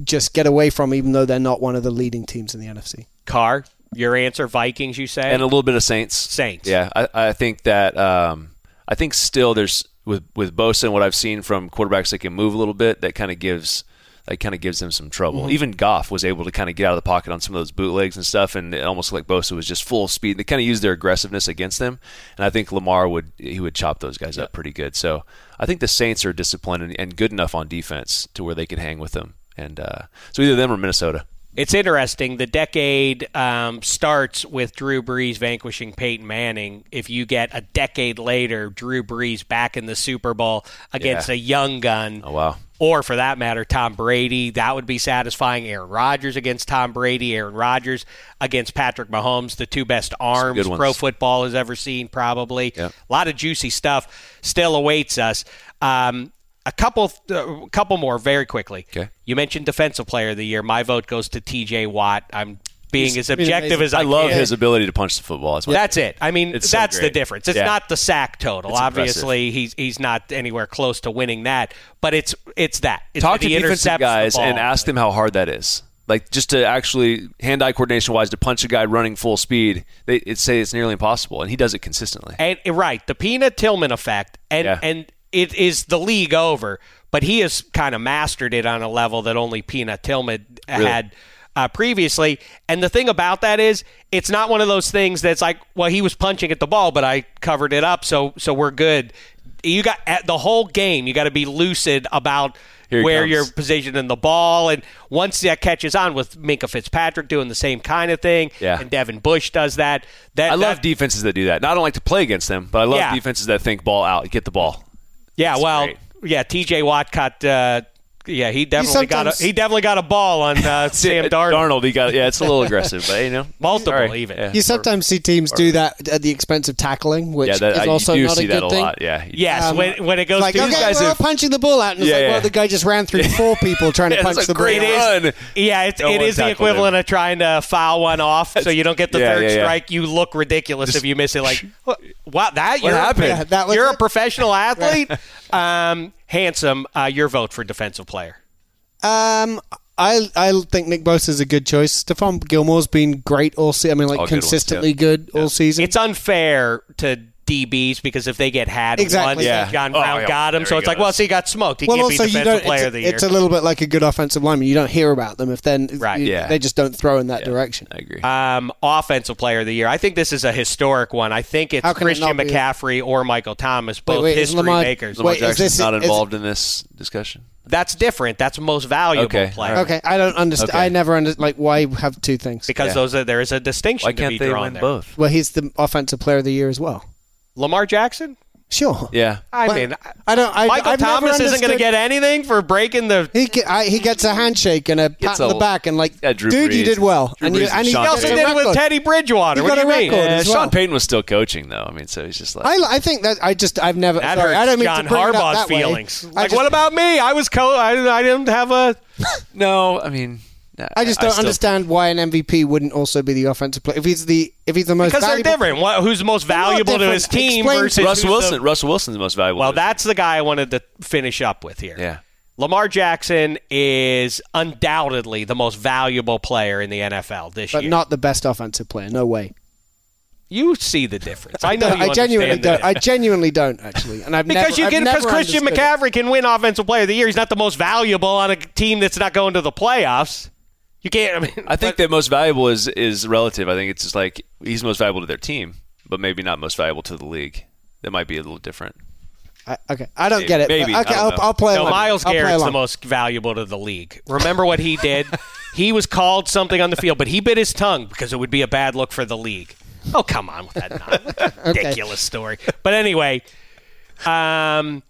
just get away from, even though they're not one of the leading teams in the NFC. Carr, your answer, Vikings, you say? And a little bit of Saints. Saints. Yeah, I, I think that um, I think still there's with with Bosa and what I've seen from quarterbacks that can move a little bit. That kind of gives that kind of gives them some trouble. Mm-hmm. Even Goff was able to kind of get out of the pocket on some of those bootlegs and stuff, and it almost looked like Bosa was just full speed. They kind of used their aggressiveness against them, and I think Lamar would he would chop those guys up pretty good. So I think the Saints are disciplined and, and good enough on defense to where they can hang with them, and uh, so either them or Minnesota. It's interesting. The decade um, starts with Drew Brees vanquishing Peyton Manning. If you get a decade later, Drew Brees back in the Super Bowl against Yeah. a young gun, Oh wow. or for that matter, Tom Brady, that would be satisfying. Aaron Rodgers against Tom Brady, Aaron Rodgers against Patrick Mahomes, the two best arms pro football has ever seen, probably. Yep. A lot of juicy stuff still awaits us. Um, a couple, uh, couple more very quickly. Okay. You mentioned defensive player of the year. My vote goes to T.J. Watt. I'm being He's as objective as I, I love can. his ability to punch the football. That's, That's it. I mean, It's so that's the difference. It's Yeah. not the sack total. It's impressive. Obviously, he's he's not anywhere close to winning that, but it's it's that. It's talk that to he defensive intercepts the guys and ask them how hard that is. Like just to actually hand-eye coordination wise to punch a guy running full speed, they say it's nearly impossible, and he does it consistently. And right, the Peanut Tillman effect, and Yeah. and it is the league over, but he has kind of mastered it on a level that only Peanut Tillman Really? had uh, previously. And the thing about that is, it's not one of those things that's like, well, he was punching at the ball, but I covered it up, so so we're good. You got at the whole game. You got to be lucid about. Here where comes. you're positioning the ball, and once that catches on with Minkah Fitzpatrick doing the same kind of thing, Yeah. and Devin Bush does that. That I love defenses that do that. Now, I don't like to play against them, but I love Yeah. defenses that think ball out, get the ball. Yeah, That's well, great. yeah, T.J. Watt caught. Uh, yeah, he definitely got sometimes- a, he definitely got a ball on uh, Sam Darnold. Darnold, he got yeah, it's a little aggressive, but you know, Multiple Sorry. even. Yeah. You sometimes see teams do that at the expense of tackling, which yeah, that, is I, also you do not see a good that a thing. lot. Yeah, Yes, Um, when, when it goes Like, to okay, guys we're have- punching the ball out, and it's Yeah, like, yeah. well, the guy just ran through four people trying to punch that's the great ball. run. yeah, it's, No it one is the tackled equivalent of trying to foul one off, so you don't get the third yeah, yeah. strike. You look ridiculous if you miss it. Like, what? what that? What you're, happened? Yeah, that was you're a professional athlete. um, handsome. Uh, your vote for defensive player. Um, I I think Nick Bosa is a good choice. Stephon Gilmore's been great all season. I mean, like All good ones, consistently yeah. good all season. It's unfair to DBs because if they get had Exactly. once, Yeah. John Oh, Brown yeah. got him. There So he it's like, well, so he got smoked. He well, can't also be you defensive don't. player It's, of the year. it's a little bit like a good offensive lineman. You don't hear about them if then Right. you- Yeah. they just don't throw in that direction. I agree. um, offensive player of the year. I think this is a historic one. I think it's How can it Christian be? McCaffrey or Michael Thomas, both wait, is history Lamar- makers. Lamar wait, is Jackson's this- not is- involved in this discussion. That's different. That's most valuable Okay, player. Okay, I don't understand. Okay. I never understand. Like, why have two things? Because Yeah. those are, there is a distinction Why can't be they drawn win there. both? Well, he's the offensive player of the year as well. Lamar Jackson? Sure. Yeah, I Well, mean, I don't. I, Michael I've never Thomas isn't going to understood- get anything for breaking the. He get, I, he gets a handshake and a pat Gets on the back and like, Yeah, Drew dude, you Brees. did well. Drew and you, Brees and and he Sean He got also a did it with record. Teddy Bridgewater. He What do got you a mean? record. Yeah, as Sean. Payton was still coaching though. I mean, so he's just like I, I think that I just I've never. That sorry, hurts I don't mean John to bring it up Harbaugh's that way. feelings. I Like, just, what about me? I was co. I, I didn't have a. no. I mean, I just don't still- understand why an MVP wouldn't also be the offensive player if he's the if he's the most Because they're different. What, who's the most valuable to his team Explain- versus Russ Wilson. the- Russ Wilson's the most valuable. well, that's the guy I wanted to finish up with here. yeah. Lamar Jackson is undoubtedly the most valuable player in the NFL this but year. But not the best offensive player. No way. you see the difference. I know. you I genuinely don't. I genuinely don't actually, and I've because never, you I've get because Christian understood it. McCaffrey can win Offensive Player of the Year. He's not the most valuable on a team that's not going to the playoffs. You can't. I mean, I think but- that most valuable is is relative. I think it's just like he's most valuable to their team, but maybe not most valuable to the league. That might be a little different. I, okay, I don't Maybe. get it. but Maybe. Okay, I don't I'll, know. I'll play No, along. Myles I'll play Garrett's the most valuable to the league. Remember what he did? he was called something on the field, but he bit his tongue because it would be a bad look for the league. Oh, come on with that non- ridiculous story. But anyway, um,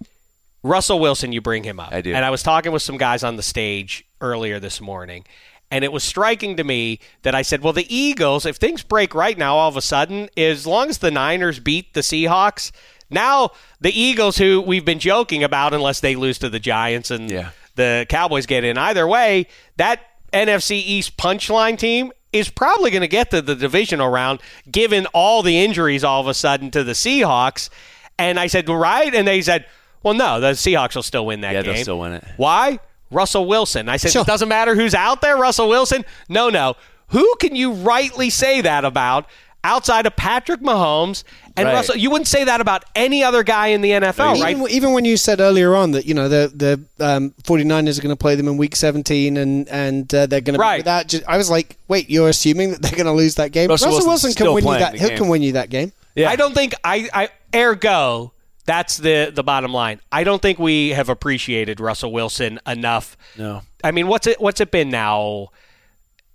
Russell Wilson, you bring him up. I do. And I was talking with some guys on the stage earlier this morning, and it was striking to me that I said, well, the Eagles, if things break right now all of a sudden, as long as the Niners beat the Seahawks, now the Eagles, who we've been joking about, unless they lose to the Giants and Yeah. the Cowboys get in, either way, that NFC East punchline team is probably going to get to the divisional round, given all the injuries all of a sudden to the Seahawks. And I said, right? And they said, well, no, the Seahawks will still win that Yeah, game. they'll still win it. Why? Russell Wilson. I said, Sure. it doesn't matter who's out there, Russell Wilson. No, no. Who can you rightly say that about outside of Patrick Mahomes and Right. Russell. You wouldn't say that about any other guy in the NFL, right? Even, even when you said earlier on that you know the the um, 49ers are going to play them in week 17 and and uh, they're going to Right. be without. Just, I was like, wait, you're assuming that they're going to lose that game? Russell Russell, Wilson's Wilson can win you that. He game. can win you that game. Yeah. I don't think I, I ergo that's the the bottom line. I don't think we have appreciated Russell Wilson enough. No. I mean, what's it what's it been now?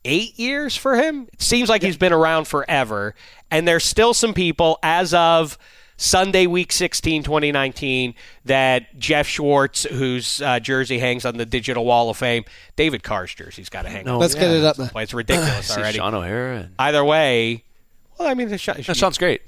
8 years for him? It seems like he's been around forever and there's still some people as of Sunday week 16 2019 that Geoff Schwartz whose uh, jersey hangs on the digital wall of fame, David Carr's jersey's got to hang on. Let's get it up there. Well, It's ridiculous already. Shaun O'Hara. And, Either way, well, I mean, the Shaun, no, Shaun's great.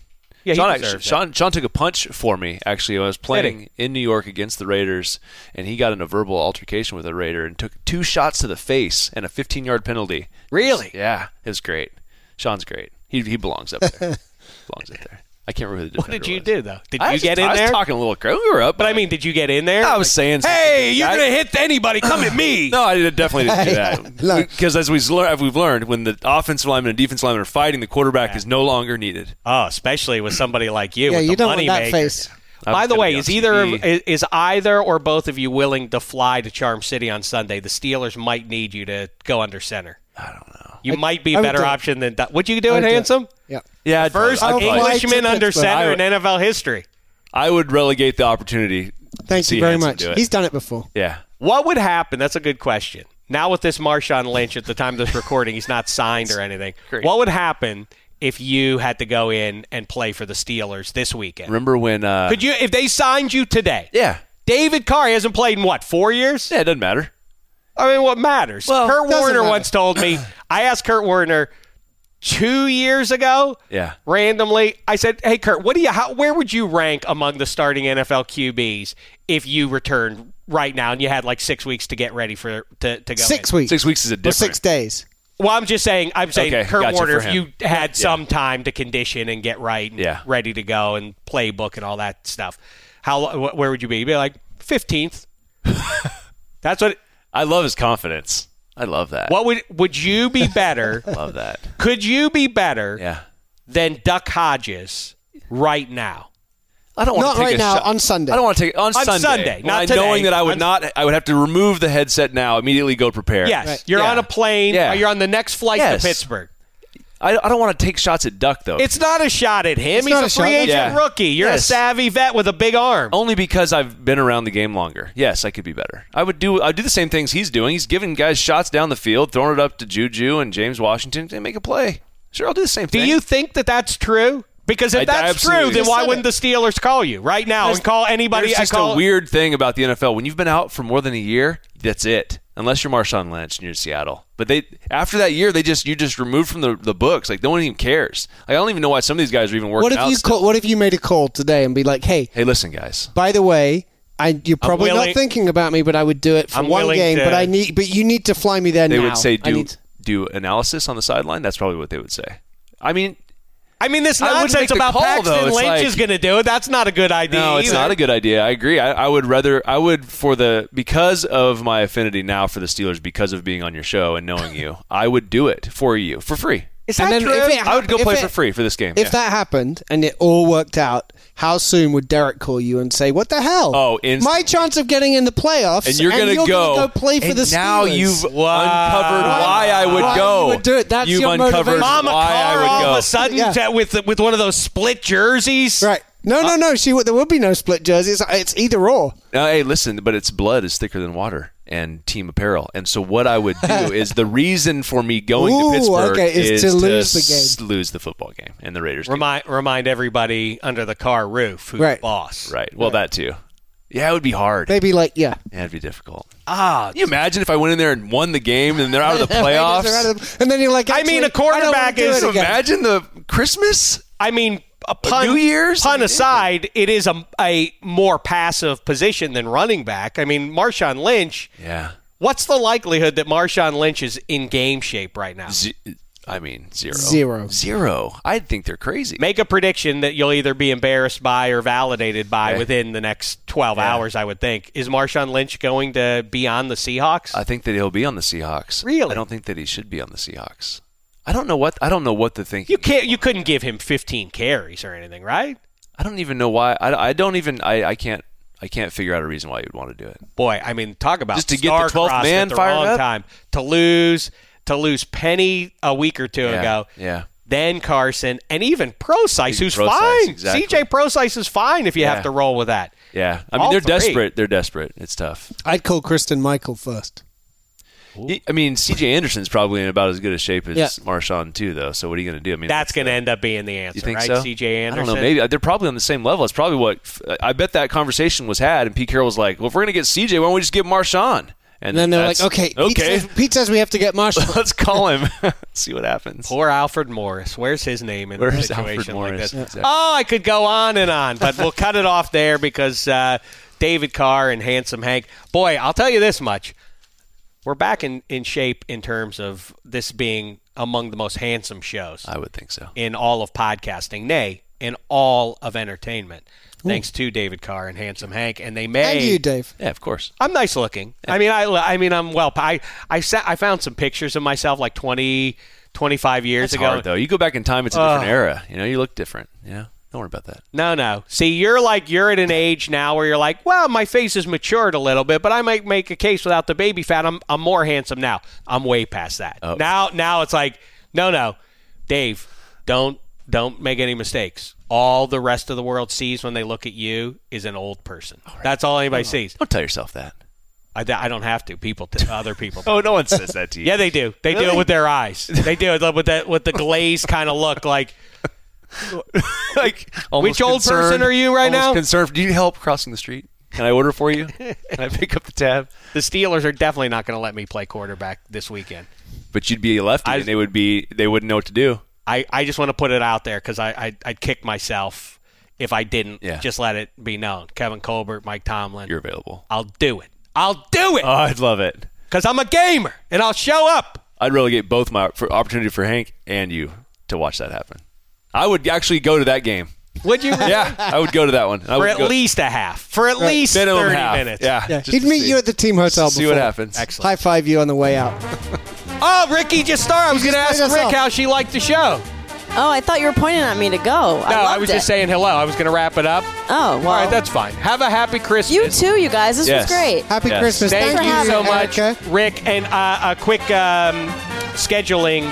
Yeah, Shaun, actually. Shaun, Shaun took a punch for me actually. I was playing in New York against the Raiders, and he got in a verbal altercation with a Raider and took two shots to the face and a 15 yard penalty. Really? Yeah, it was great. Shaun's great. He he belongs up there. belongs up there. I can't remember who the What did you was. do though? Did I you was get just- in I was there? talking a little crap. We were up, But I mean, did you get in there? I was saying, "Hey, you're I- gonna hit anybody? Come at me." No, I definitely didn't do that. Because as we've learned, we've learned, when the offensive lineman and defensive lineman are fighting, the quarterback is no longer needed. Oh, especially with somebody like you. Yeah, with you the don't want that maker. face. I By the way, is either is, is either or both of you willing to fly to Charm City on Sunday? The Steelers might need you to go under center. I don't know. You might be a better option than. Would you do I it, would do it. handsome? Yeah. Yeah, First I'd I'll probably- fly Englishman to under Pittsburgh. center I in NFL history. I would relegate the opportunity. Thank you very Hanson much. do. He's done it before. Yeah. What would happen? That's a good question. Now with this Marshawn Lynch at the time of this recording, he's not signed or anything. Great. What would happen if you had to go in and play for the Steelers this weekend? Remember when? Uh, Could you, if they signed you today? yeah. David Carr hasn't played in what four years? Yeah, it doesn't matter. I mean, what matters? Well, Kurt doesn't Warner matter. once told me. I asked Kurt Warner two years ago. Yeah. Randomly, I said, "Hey, Kurt, what do you? How, where would you rank among the starting NFL QBs if you returned right now and you had like six weeks to get ready for to, to go? Six in? weeks. Six weeks is a Or different. six days. Well, I'm just saying. I'm saying Okay, Kurt gotcha Warner. If you had some time to condition and get right and Yeah. ready to go and playbook and all that stuff, how wh- where would you be? You'd be like fifteenth. That's what. I love his confidence. I love that. What would would you be better? Love that. Could you be better Yeah. than Duck Hodges right now? I don't want Not to take right a now, shot. on Sunday. I don't want to take on, On Sunday. Sunday, not I- today. knowing that I would On- not. I would have to remove the headset now. Immediately go prepare. Yes, Right. you're Yeah. on a plane. Yeah. Or you're on the next flight Yes. to Pittsburgh. I, I don't want to take shots at Duck though. It's not a shot at him. It's He's not a a shot. free agent Yeah. rookie. You're Yes. a savvy vet with a big arm. only because I've been around the game longer. Yes, I could be better. I would do. I'd do the same things he's doing. He's giving guys shots down the field, throwing it up to Juju and James Washington and make a play. Sure, I'll do the same thing. Do thing. you think that that's true? Because if I- that's true, then why wouldn't the Steelers call you right now and call anybody? There's I just call a weird thing about the NFL. When you've been out for more than a year, that's it. Unless you're Marshawn Lynch and you're in Seattle. But they after that year, they just you just removed from the, the books. Like no one even cares. Like, I don't even know why some of these guys are even working What if out. you still. call, What if you made a call today and be like, "Hey, hey, listen, guys. by the way, I, you're probably willing- not thinking about me, but I would do it for I'm one willing game. to- But I need, but you need to fly me there They now. would say do need- do analysis on the sideline. That's probably what they would say. I mean, I mean, this nonsense about call, Paxton though. It's Lynch like- is going to do it. That's not a good idea. No, it's either. not a good idea. I agree. I, I would rather I would for the because of my affinity now for the Steelers because of being on your show and knowing you, I would do it for you for free. Is And that then true? if it I would go play it- for free for this game. If yeah. that happened and it all worked out, how soon would Derek call you and say, "What the hell? Oh, instantly. my chance of getting in the playoffs, and you're gonna go, go play for and the Steelers." now you've Wow. uncovered why I would Why go. you would do it. That's you've your uncovered motivation. Mama why Carr I would all of a sudden Yeah. with with one of those split jerseys. right. No, no, no. She would. There would be no split jerseys. It's either or. Now, hey, listen, but it's blood is thicker than water and team apparel. And so what I would do is the reason for me going Ooh, to Pittsburgh okay, is to lose the game. s- lose the football game and the Raiders. game. Remind remind everybody under the car roof who's Right. boss. Right. Well, that too. Yeah, it would be hard. They'd be like, "Yeah." Yeah, it'd be difficult. Ah, Can you imagine if I went in there and won the game and they're out of the playoffs? And then you're like, I mean, a "Actually, I don't wanna quarterback do is- it again." imagine the Christmas. I mean, a pun, New Year's? I pun mean, aside, it is a, a more passive position than running back. I mean, Marshawn Lynch. Yeah. What's the likelihood that Marshawn Lynch is in game shape right now? Z- I mean, zero. Zero. Zero. I think they're crazy. Make a prediction that you'll either be embarrassed by or validated by Okay. within the next 12 Yeah. hours, I would think. Is Marshawn Lynch going to be on the Seahawks? I think that he'll be on the Seahawks. Really? I don't think that he should be on the Seahawks. I don't know what I don't know what to think. You can't. You couldn't give him 15 carries or anything, right? I don't even know why. I, I don't even. I, I can't. I can't figure out a reason why you'd want to do it. Boy, I mean, talk about Just to get the 12th man the fired wrong up? time to lose to lose Penny a week or two Yeah, ago. yeah. Then Carson and even Prosise, Even who's Prosise, fine. exactly. CJ Prosise is fine if you Yeah. have to roll with that. Yeah, I mean All they're three. desperate. They're desperate. It's tough. I'd call Christine Michael first. He- I mean, C.J. Anderson's probably in about as good a shape as Yeah. Marshawn too, though. So what are you going to do? I mean, That's going to end up being the answer, you think right? so? CJ Anderson. I don't know. Maybe they're probably on the same level. It's probably what I bet that conversation was had, and Pete Carroll was like, "Well, if we're going to get C.J., why don't we just get Marshawn?" And then they're like, that's- okay, Pete okay, says, Pete says we have to get Marshall. let's call him. See what happens. Poor Alfred Morris. Where's his name in a situation Alfred like Morris? this? Exactly. Oh, I could go on and on, but we'll cut it off there because uh, David Carr and Handsome Hank. Boy, I'll tell you this much: we're back in, in shape in terms of this being among the most handsome shows I would think so. in all of podcasting, nay, in all of entertainment. Thanks to David Carr and Handsome Hank, and they may and you, Dave. Yeah, of course. I'm nice looking. I mean, I, I mean, I'm well. I I sat, I found some pictures of myself like 20, 25 years It's ago. hard though. You go back in time; it's a different era. You know, you look different. You know, don't worry about that. No, no. See, you're like you're at an age now where you're like, well, my face has matured a little bit, but I might make a case without the baby fat. I'm I'm more handsome now. I'm way past that. Oh. Now now it's like, no, no, Dave, don't don't make any mistakes. All the rest of the world sees when they look at you is an old person. That's all anybody sees. Don't tell yourself that. I, I don't have to. People, t- other people. Oh, no one says that to you. Yeah, they do. They do it with their eyes. They do it with that with the glazed kind of look. Like, like almost Which old person are you right almost now? Concerned. Do you need help crossing the street? Can I order for you? Can I pick up the tab? the Steelers are definitely not going to let me play quarterback this weekend. But you'd be a lefty, I- and they would be. They wouldn't know what to do. I, I just want to put it out there because I, I I'd kick myself if I didn't Yeah. just let it be known. Kevin Colbert, Mike Tomlin. You're available. I'll do it. I'll do it Oh, I'd love it. because I'm a gamer and I'll show up. I'd relegate both my for opportunity for Hank and you to watch that happen. I would actually go to that game. Would you? Yeah, I would go to that one. I For would at go- least a half. For at least minimum thirty half. minutes. Yeah, Yeah, just he'd to meet see. you at the team hotel See before. what happens. Excellent. High five you on the way out. Oh, Ricky just started. I was going to just ask played us Rick off. how she liked the show. Oh, I thought you were pointing at me to go. No, I, I, was it. just saying hello. I was going to wrap it up. Oh, well. All right, that's fine. Have a happy Christmas. you too, you guys. This Yes. was great. Happy Yes. Christmas. Thank, for you so much, Erica. Rick. And uh, a quick um, scheduling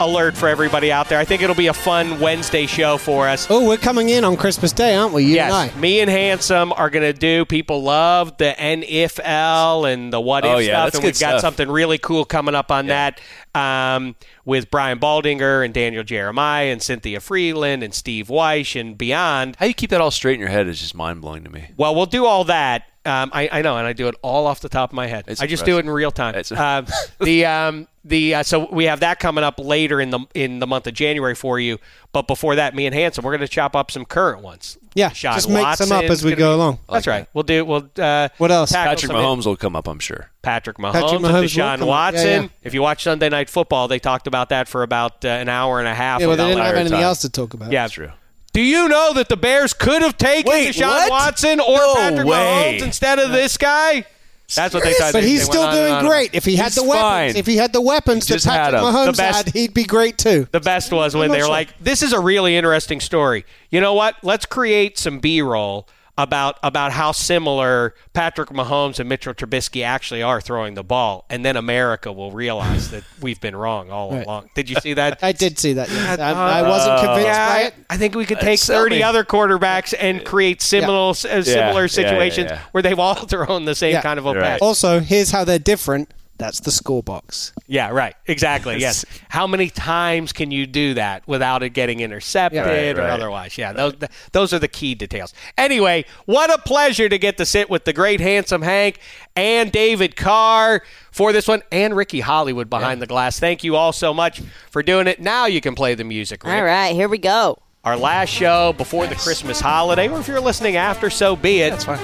alert for everybody out there. I think it'll be a fun Wednesday show for us. Oh, we're coming in on Christmas Day, aren't we? You yes, and I. me and Handsome are going to do. People love the NFL and the what if Oh, yeah, stuff, and we've got stuff. something really cool coming up on that um, with Brian Baldinger and Daniel Jeremiah and Cynthia Frelund and Steve Wyche and beyond. How you keep that all straight in your head is just mind blowing to me. Well, we'll do all that. Um, I, I know, and I do it all off the top of my head. It's I just do it in real time. It's- um, the um, the uh, so we have that coming up later in the in the month of January for you. But before that, me and Hanson, we're going to chop up some current ones. Yeah, Deshaun just make some up as we go be- along. That's right. We'll do. We'll. Uh, What else? Patrick some- Mahomes will come up, I'm sure. Patrick Mahomes, Patrick Mahomes Deshaun. Watson. Yeah, yeah. If you watch Sunday Night Football, they talked about that for about uh, an hour and a half. Yeah, well, they without didn't have Larry anything Todd. else to talk about. Yeah, That's true. Do you know that the Bears could have taken Wait, Deshaun what? Watson or No Patrick way. Mahomes instead of this guy? That's what they tried. But they- he's they still went on and doing on. great. If he had He's the weapons, fine. if he had the weapons that just had Patrick him. The Mahomes best- had, he'd be great too. The best was when they not were sure. like, "This is a really interesting story." You know what? Let's create some B-roll about about how similar Patrick Mahomes and Mitchell Trubisky actually are throwing the ball, and then America will realize that we've been wrong all Right. along. Did you see that? I did see that. yes. I, I wasn't convinced yeah, by I, it. I think we could take sell 30 me. other quarterbacks and create similar uh, similar yeah, situations yeah. where they've all thrown the same Yeah. kind of a Right. pass. Also, here's how they're different. That's the score box. Yeah, right. Exactly. Yes. How many times can you do that without it getting intercepted Right, or right. otherwise? Yeah, those those are the key details. Anyway, what a pleasure to get to sit with the great handsome Hank and David Carr for this one and Ricky Hollywood behind the glass. Thank you all so much for doing it. Now you can play the music. Rick. All right, here we go. Our last show before the Christmas holiday, or if you're listening after, so be it. That's fine.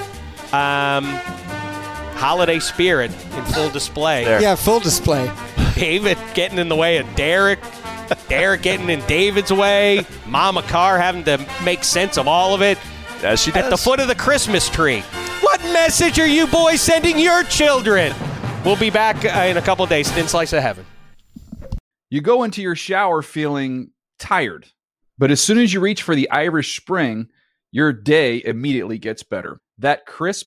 Um, holiday spirit in full display. There. Yeah, full display. David getting in the way of Derek. Derek getting in David's way. Mama Carr having to make sense of all of it. As she does. At the foot of the Christmas tree. What message are you boys sending your children? We'll be back uh, in a couple of days. Thin Slice of Heaven. You go into your shower feeling tired, but as soon as you reach for the Irish Spring, your day immediately gets better. That crisp,